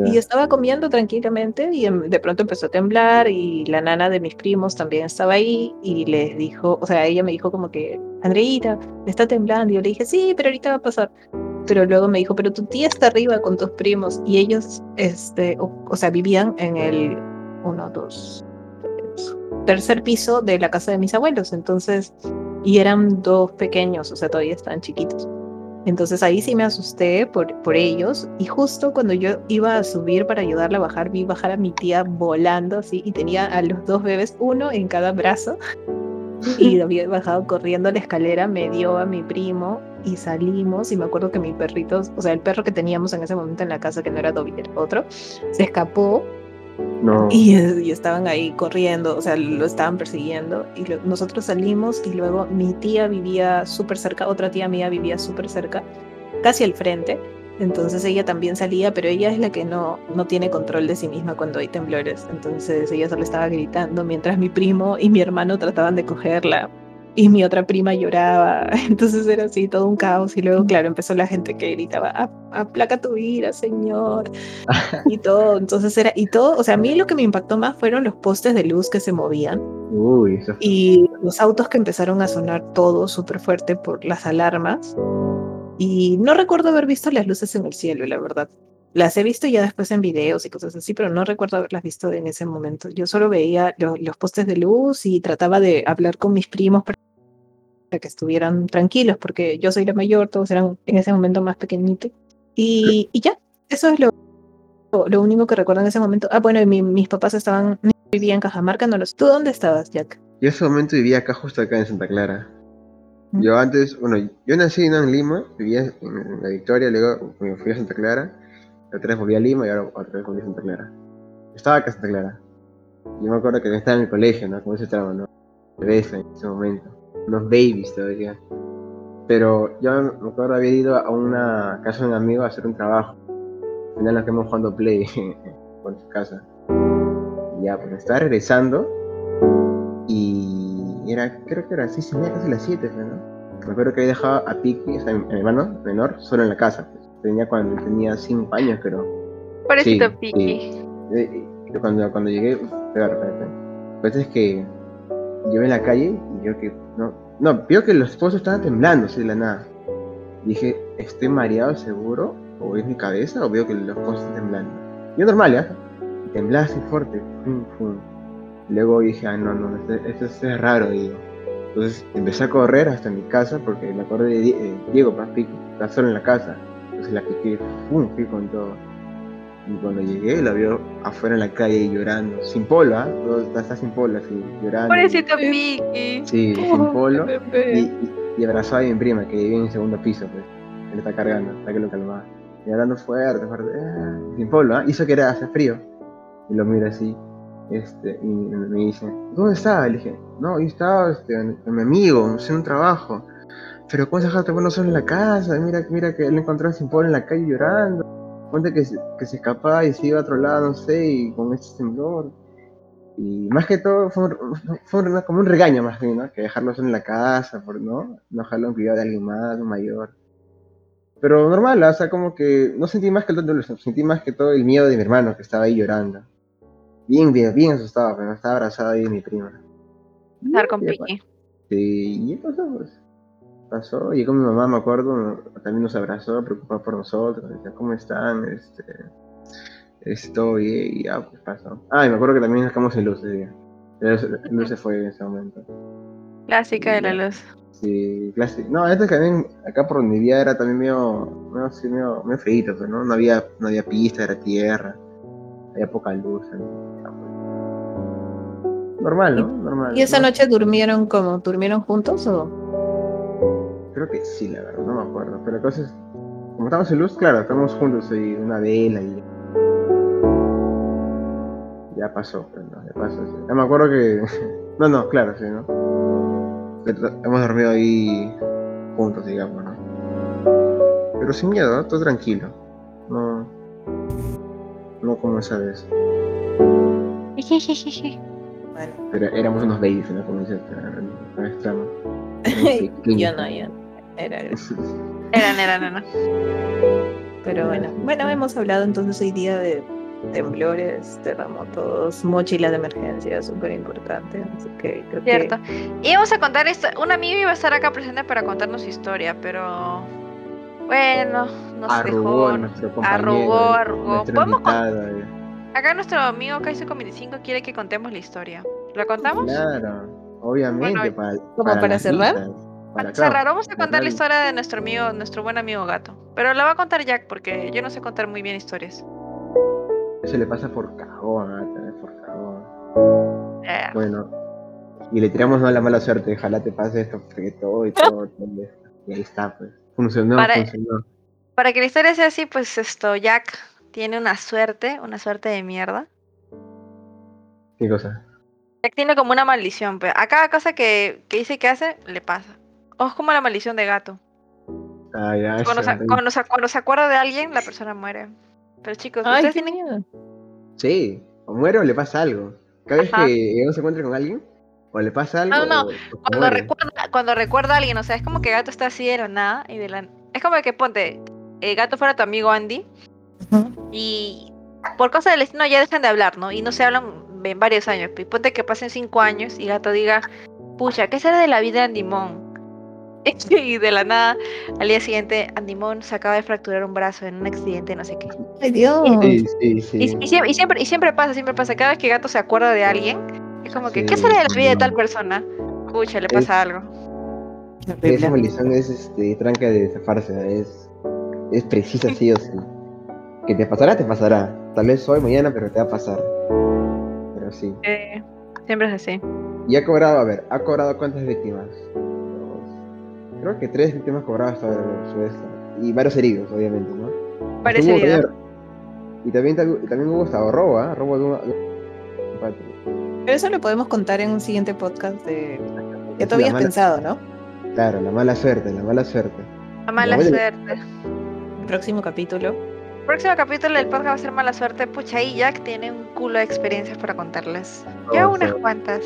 Y estaba comiendo tranquilamente y em- de pronto empezó a temblar y la nana de mis primos también estaba ahí y les dijo, o sea, ella me dijo como que, Andreita, está temblando. Y yo le dije, sí, pero ahorita va a pasar. Pero luego me dijo, pero tu tía está arriba con tus primos y ellos, este, o, o sea, vivían en el uno, dos, tres, tercer piso de la casa de mis abuelos. Entonces, y eran dos pequeños, o sea, todavía estaban chiquitos. Entonces ahí sí me asusté por, por ellos. Y justo cuando yo iba a subir para ayudarla a bajar, vi bajar a mi tía volando así y tenía a los dos bebés, uno en cada brazo. Y había bajado corriendo la escalera, me dio a mi primo y salimos. Y me acuerdo que mi perrito, o sea, el perro que teníamos en ese momento en la casa, que no era Dobby, era otro, se escapó No. y, y estaban ahí corriendo, o sea, lo estaban persiguiendo. Y nosotros salimos y luego mi tía vivía súper cerca, otra tía mía vivía súper cerca, casi al frente. Entonces ella también salía, pero ella es la que no, no tiene control de sí misma cuando hay temblores. Entonces ella solo estaba gritando mientras mi primo y mi hermano trataban de cogerla y mi otra prima lloraba. Entonces era así todo un caos. Y luego, claro, empezó la gente que gritaba, "A- aplaca tu ira, señor y todo. Entonces era, y todo, o sea, a mí lo que me impactó más fueron los postes de luz que se movían Uy, eso y los autos que empezaron a sonar todo súper fuerte por las alarmas. Y no recuerdo haber visto las luces en el cielo, la verdad. Las he visto ya después en videos y cosas así, pero no recuerdo haberlas visto en ese momento. Yo solo veía lo- los postes de luz y trataba de hablar con mis primos para que estuvieran tranquilos, porque yo soy la mayor, todos eran en ese momento más pequeñitos. Y, y ya, eso es lo, lo, único que recuerdo en ese momento. Ah, bueno, y mi- mis papás estaban, vivían en Cajamarca, no los. ¿Tú dónde estabas, Jack? Yo en ese momento vivía acá, justo acá en Santa Clara. Yo antes, bueno, yo nací en Lima, vivía en la Victoria, luego me fui a Santa Clara, otra vez volví a Lima y ahora otra vez volví a Santa Clara. Estaba acá en Santa Clara. Yo me acuerdo que estaba en el colegio, ¿no? Con ese trauma, ¿no? Bebés en ese momento. Unos babies todavía. Pero yo me acuerdo había ido a una casa de un amigo a hacer un trabajo. Al final nos quedamos jugando play por su casa. Y ya, pues estaba regresando y era, creo que era así, se casi las 7, ¿no? Me acuerdo que había dejado a Piki, mi hermano menor, solo en la casa. Pues. Tenía cuando tenía 5 años, creo. Pobrecito Sí, Piki. Eh, y cuando, cuando llegué, espera, espera, espera. Pues es que yo en la calle y yo que no, no, veo que los pozos estaban temblando así de la nada. Dije, ¿estoy mareado seguro? ¿O es mi cabeza? ¿O veo que los pozos están temblando? Yo normal, ¿ya? Y temblaba así fuerte. Fum, fum. Luego dije, ah, no, no, esto, esto- esto es raro, digo. Entonces empecé a correr hasta mi casa porque me acordé de eh, Diego Paspico, está solo en la casa. Entonces la piqué, fui con todo. Y cuando llegué, la vio afuera en la calle llorando, sin polo, ¿ah? Todo está, está sin polo, así, llorando. Pobrecito Piki. Sí, sin polo. Y, y, y abrazaba a mi prima que vivía en el segundo piso, pues. Él está cargando, hasta que lo calmaba. Y hablando fuerte, fuerte, ah, sin polo, ¿ah? Hizo que era hace frío. Y lo mira así, este, y me me dice, ¿dónde estaba? Le dije, no, yo estaba este, con mi amigo, haciendo un trabajo. Pero ¿cómo se dejaste bueno solo en la casa? Mira, mira que él encontró sin polo en la calle llorando. Cuenta que que se escapaba y se iba a otro lado, no sé, y con este temblor. Y más que todo fue, un- fue un- como un regaño más bien, ¿no? Que dejarlo solo en la casa, por, ¿no? No dejarlo en cuidado de alguien más, un mayor. Pero normal, o sea, como que no sentí más que el dolor, sentí más que todo el miedo de mi hermano que estaba ahí llorando. Bien, bien, bien asustado, pero estaba abrazado ahí de mi prima. Estar con Piki. Sí, y pasó, pues. Pasó, llegó mi mamá, me acuerdo, también nos abrazó, preocupada por nosotros, decía, ¿cómo están? Este, bien, y ya, pues pasó. Ah, y me acuerdo que también sacamos el luz ese día. El luz, se fue en ese momento. Clásica de la luz. Sí, clásico. No, este también, acá por donde vivía era también medio, medio, así, medio, medio feíto, pues, ¿no? No había, no había pista, era tierra, había poca luz. Normal, ¿no? Normal. ¿Y esa ¿no? noche durmieron como? ¿Durmieron juntos o? Creo que sí, la verdad, no me acuerdo. Pero entonces, como estamos en luz, claro, estamos juntos y una vela y. Ya pasó, pues, ¿no? Ya pasó. sí. Ya me acuerdo que. No, no, claro, sí, ¿no? Hemos dormido ahí juntos, digamos, ¿no? Pero sin miedo, ¿no? Todo tranquilo. No. No como esa vez. Bueno, Pero éramos unos babies, ¿no? Como dice la extrema. yo no, yo no. Era Eran, eran, eran. Pero bueno, bueno, hemos hablado entonces hoy día de temblores, terremotos, mochilas de emergencia, súper importante. Así que creo Cierto. que Y vamos a contar esto. Un amigo iba a estar acá presente para contarnos su historia, pero. Bueno, nos Arrugó dejó. arrugó, arrugó. ¿Podemos con- eh. Acá nuestro amigo Kaizo con 25 quiere que contemos la historia. ¿La contamos? Claro, obviamente. Bueno, para, ¿Como para cerrar? Para claro, cerrar, vamos a contar la historia de nuestro amigo, nuestro buen amigo gato. Pero la va a contar Jack porque yo no sé contar muy bien historias. Eso le pasa por cagón, por cagón. Eh, Bueno, y le tiramos no la mala suerte, ojalá te pase esto, porque todo y todo. Y ahí está, pues. Funcionó, Para- funcionó. Para que la historia sea así, pues esto, Jack tiene una suerte, una suerte de mierda. ¿Qué cosa? Jack tiene como una maldición, pero a cada cosa que, que dice que hace, le pasa. O es como la maldición de gato. Ah, ya, Cuando se, cuando, se, cuando se acuerda de alguien, la persona muere. Pero chicos, Ay, ustedes tienen... miedo. Sí, o muere o le pasa algo. Cada vez que uno se encuentra con alguien, o le pasa algo, No, no, o- o Cuando recuerda, cuando recuerda a alguien, o sea, es como que gato está así de la nada y de la... Es como que ponte, eh, gato fuera tu amigo Andy y por cosas del destino ya dejan de hablar, ¿no? Y no se hablan en varios años. Y ponte que pasen cinco años y gato diga, pucha, ¿qué será de la vida de Andimón? Y de la nada, al día siguiente, Andimón se acaba de fracturar un brazo en un accidente, no sé qué. Ay, Dios. Sí, sí, sí. Y, y siempre, y, siempre, y siempre pasa, siempre pasa. Cada vez que gato se acuerda de alguien, es como que, ¿qué será de la vida de no. tal persona? Pucha, le pasa Es- algo. Esa maldición es este, tranca de zafarse, es, es precisa sí o sí. Que te pasará, te pasará. Tal vez hoy, mañana, pero te va a pasar. Pero sí. Eh, siempre es así. Y ha cobrado, a ver, ¿ha cobrado cuántas víctimas? Creo que tres víctimas cobradas esto. Y varios heridos, obviamente, ¿no? Hubo también- Y también, también, hubo hasta robo, ¿ah? Robo de una... Pero eso lo podemos contar en un siguiente podcast de es tú habías la mala- pensado, ¿no? Claro, la mala suerte, la mala suerte. La mala Bueno. suerte. El próximo capítulo. Próximo capítulo del podcast va a ser mala suerte. Pucha, ahí Jack tiene un culo de experiencias para contarles. Yo Oh, unas sí. cuantas.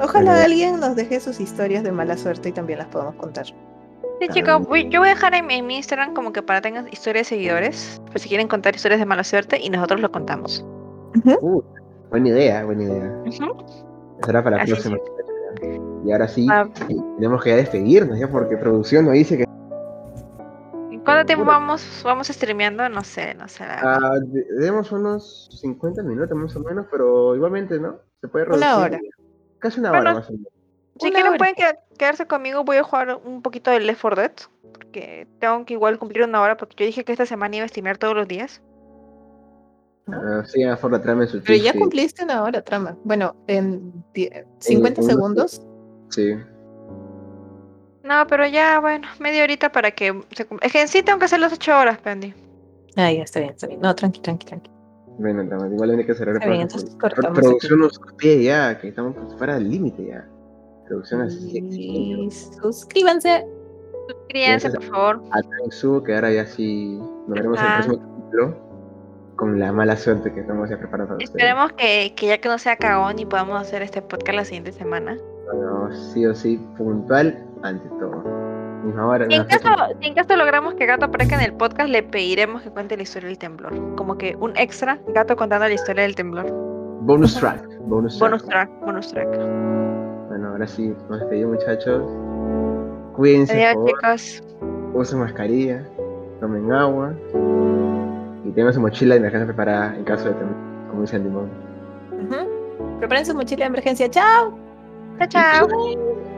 Ojalá Pero- alguien nos deje sus historias de mala suerte y también las podamos contar. Sí, chicos, voy- yo voy a dejar en, mi- en mi Instagram como que para tengan historias de seguidores. Pues si quieren contar historias de mala suerte y nosotros lo contamos. Uh, buena idea, buena idea. Ujú. Será para la Así próxima. Y ahora sí, Ah. eh, tenemos que ya despedirnos, ya, porque producción nos dice que ¿En ¿Cuánto tiempo vamos, vamos streameando? No sé, no sé. ah, unos 50 minutos más o menos, pero igualmente, ¿no? Se puede Una reducir. hora. Casi una Bueno, hora más o menos. si una quieren hora. pueden queda- quedarse conmigo, voy a jugar un poquito de Left 4 Dead. Porque tengo que igual cumplir una hora, porque yo dije que esta semana iba a streamear todos los días. Ah, sí, a la trama su Pero ya cumpliste una hora, trama. Bueno, en die- 50 un- segundos. Sí. No, pero ya, bueno, media horita para que se Es que en sí tengo que hacer las 8 horas, Pendy. Ah, ya, está bien, está bien. No, tranqui, tranqui, tranqui. Bueno, trama, igual hay que cerrar el bien, entonces cortamos Producción nos pide ya, que estamos pues, fuera del límite ya. Producción así. Suscríbanse. Suscríbanse, por favor. A Su, que ahora ya sí nos veremos en el próximo capítulo. Con la mala suerte que estamos ya preparando. Esperemos que, que ya que no sea cagón y podamos hacer este podcast la siguiente semana. Bueno, sí o sí, puntual ante todo. Misma hora, Si en, caso, si en caso logramos que Gato aparezca en el podcast, le pediremos que cuente la historia del temblor. Como que un extra, Gato contando la historia del temblor. Bonus track. Bonus track. Bonus track, bonus track. Bueno, ahora sí, nos despedimos muchachos. Cuídense, Adiós, chicos. Usen mascarilla. Tomen agua. Y tengan su mochila de emergencia preparada en caso de temblor, como dice el limón. Preparen su mochila de emergencia. ¡Chao! Chao, chao.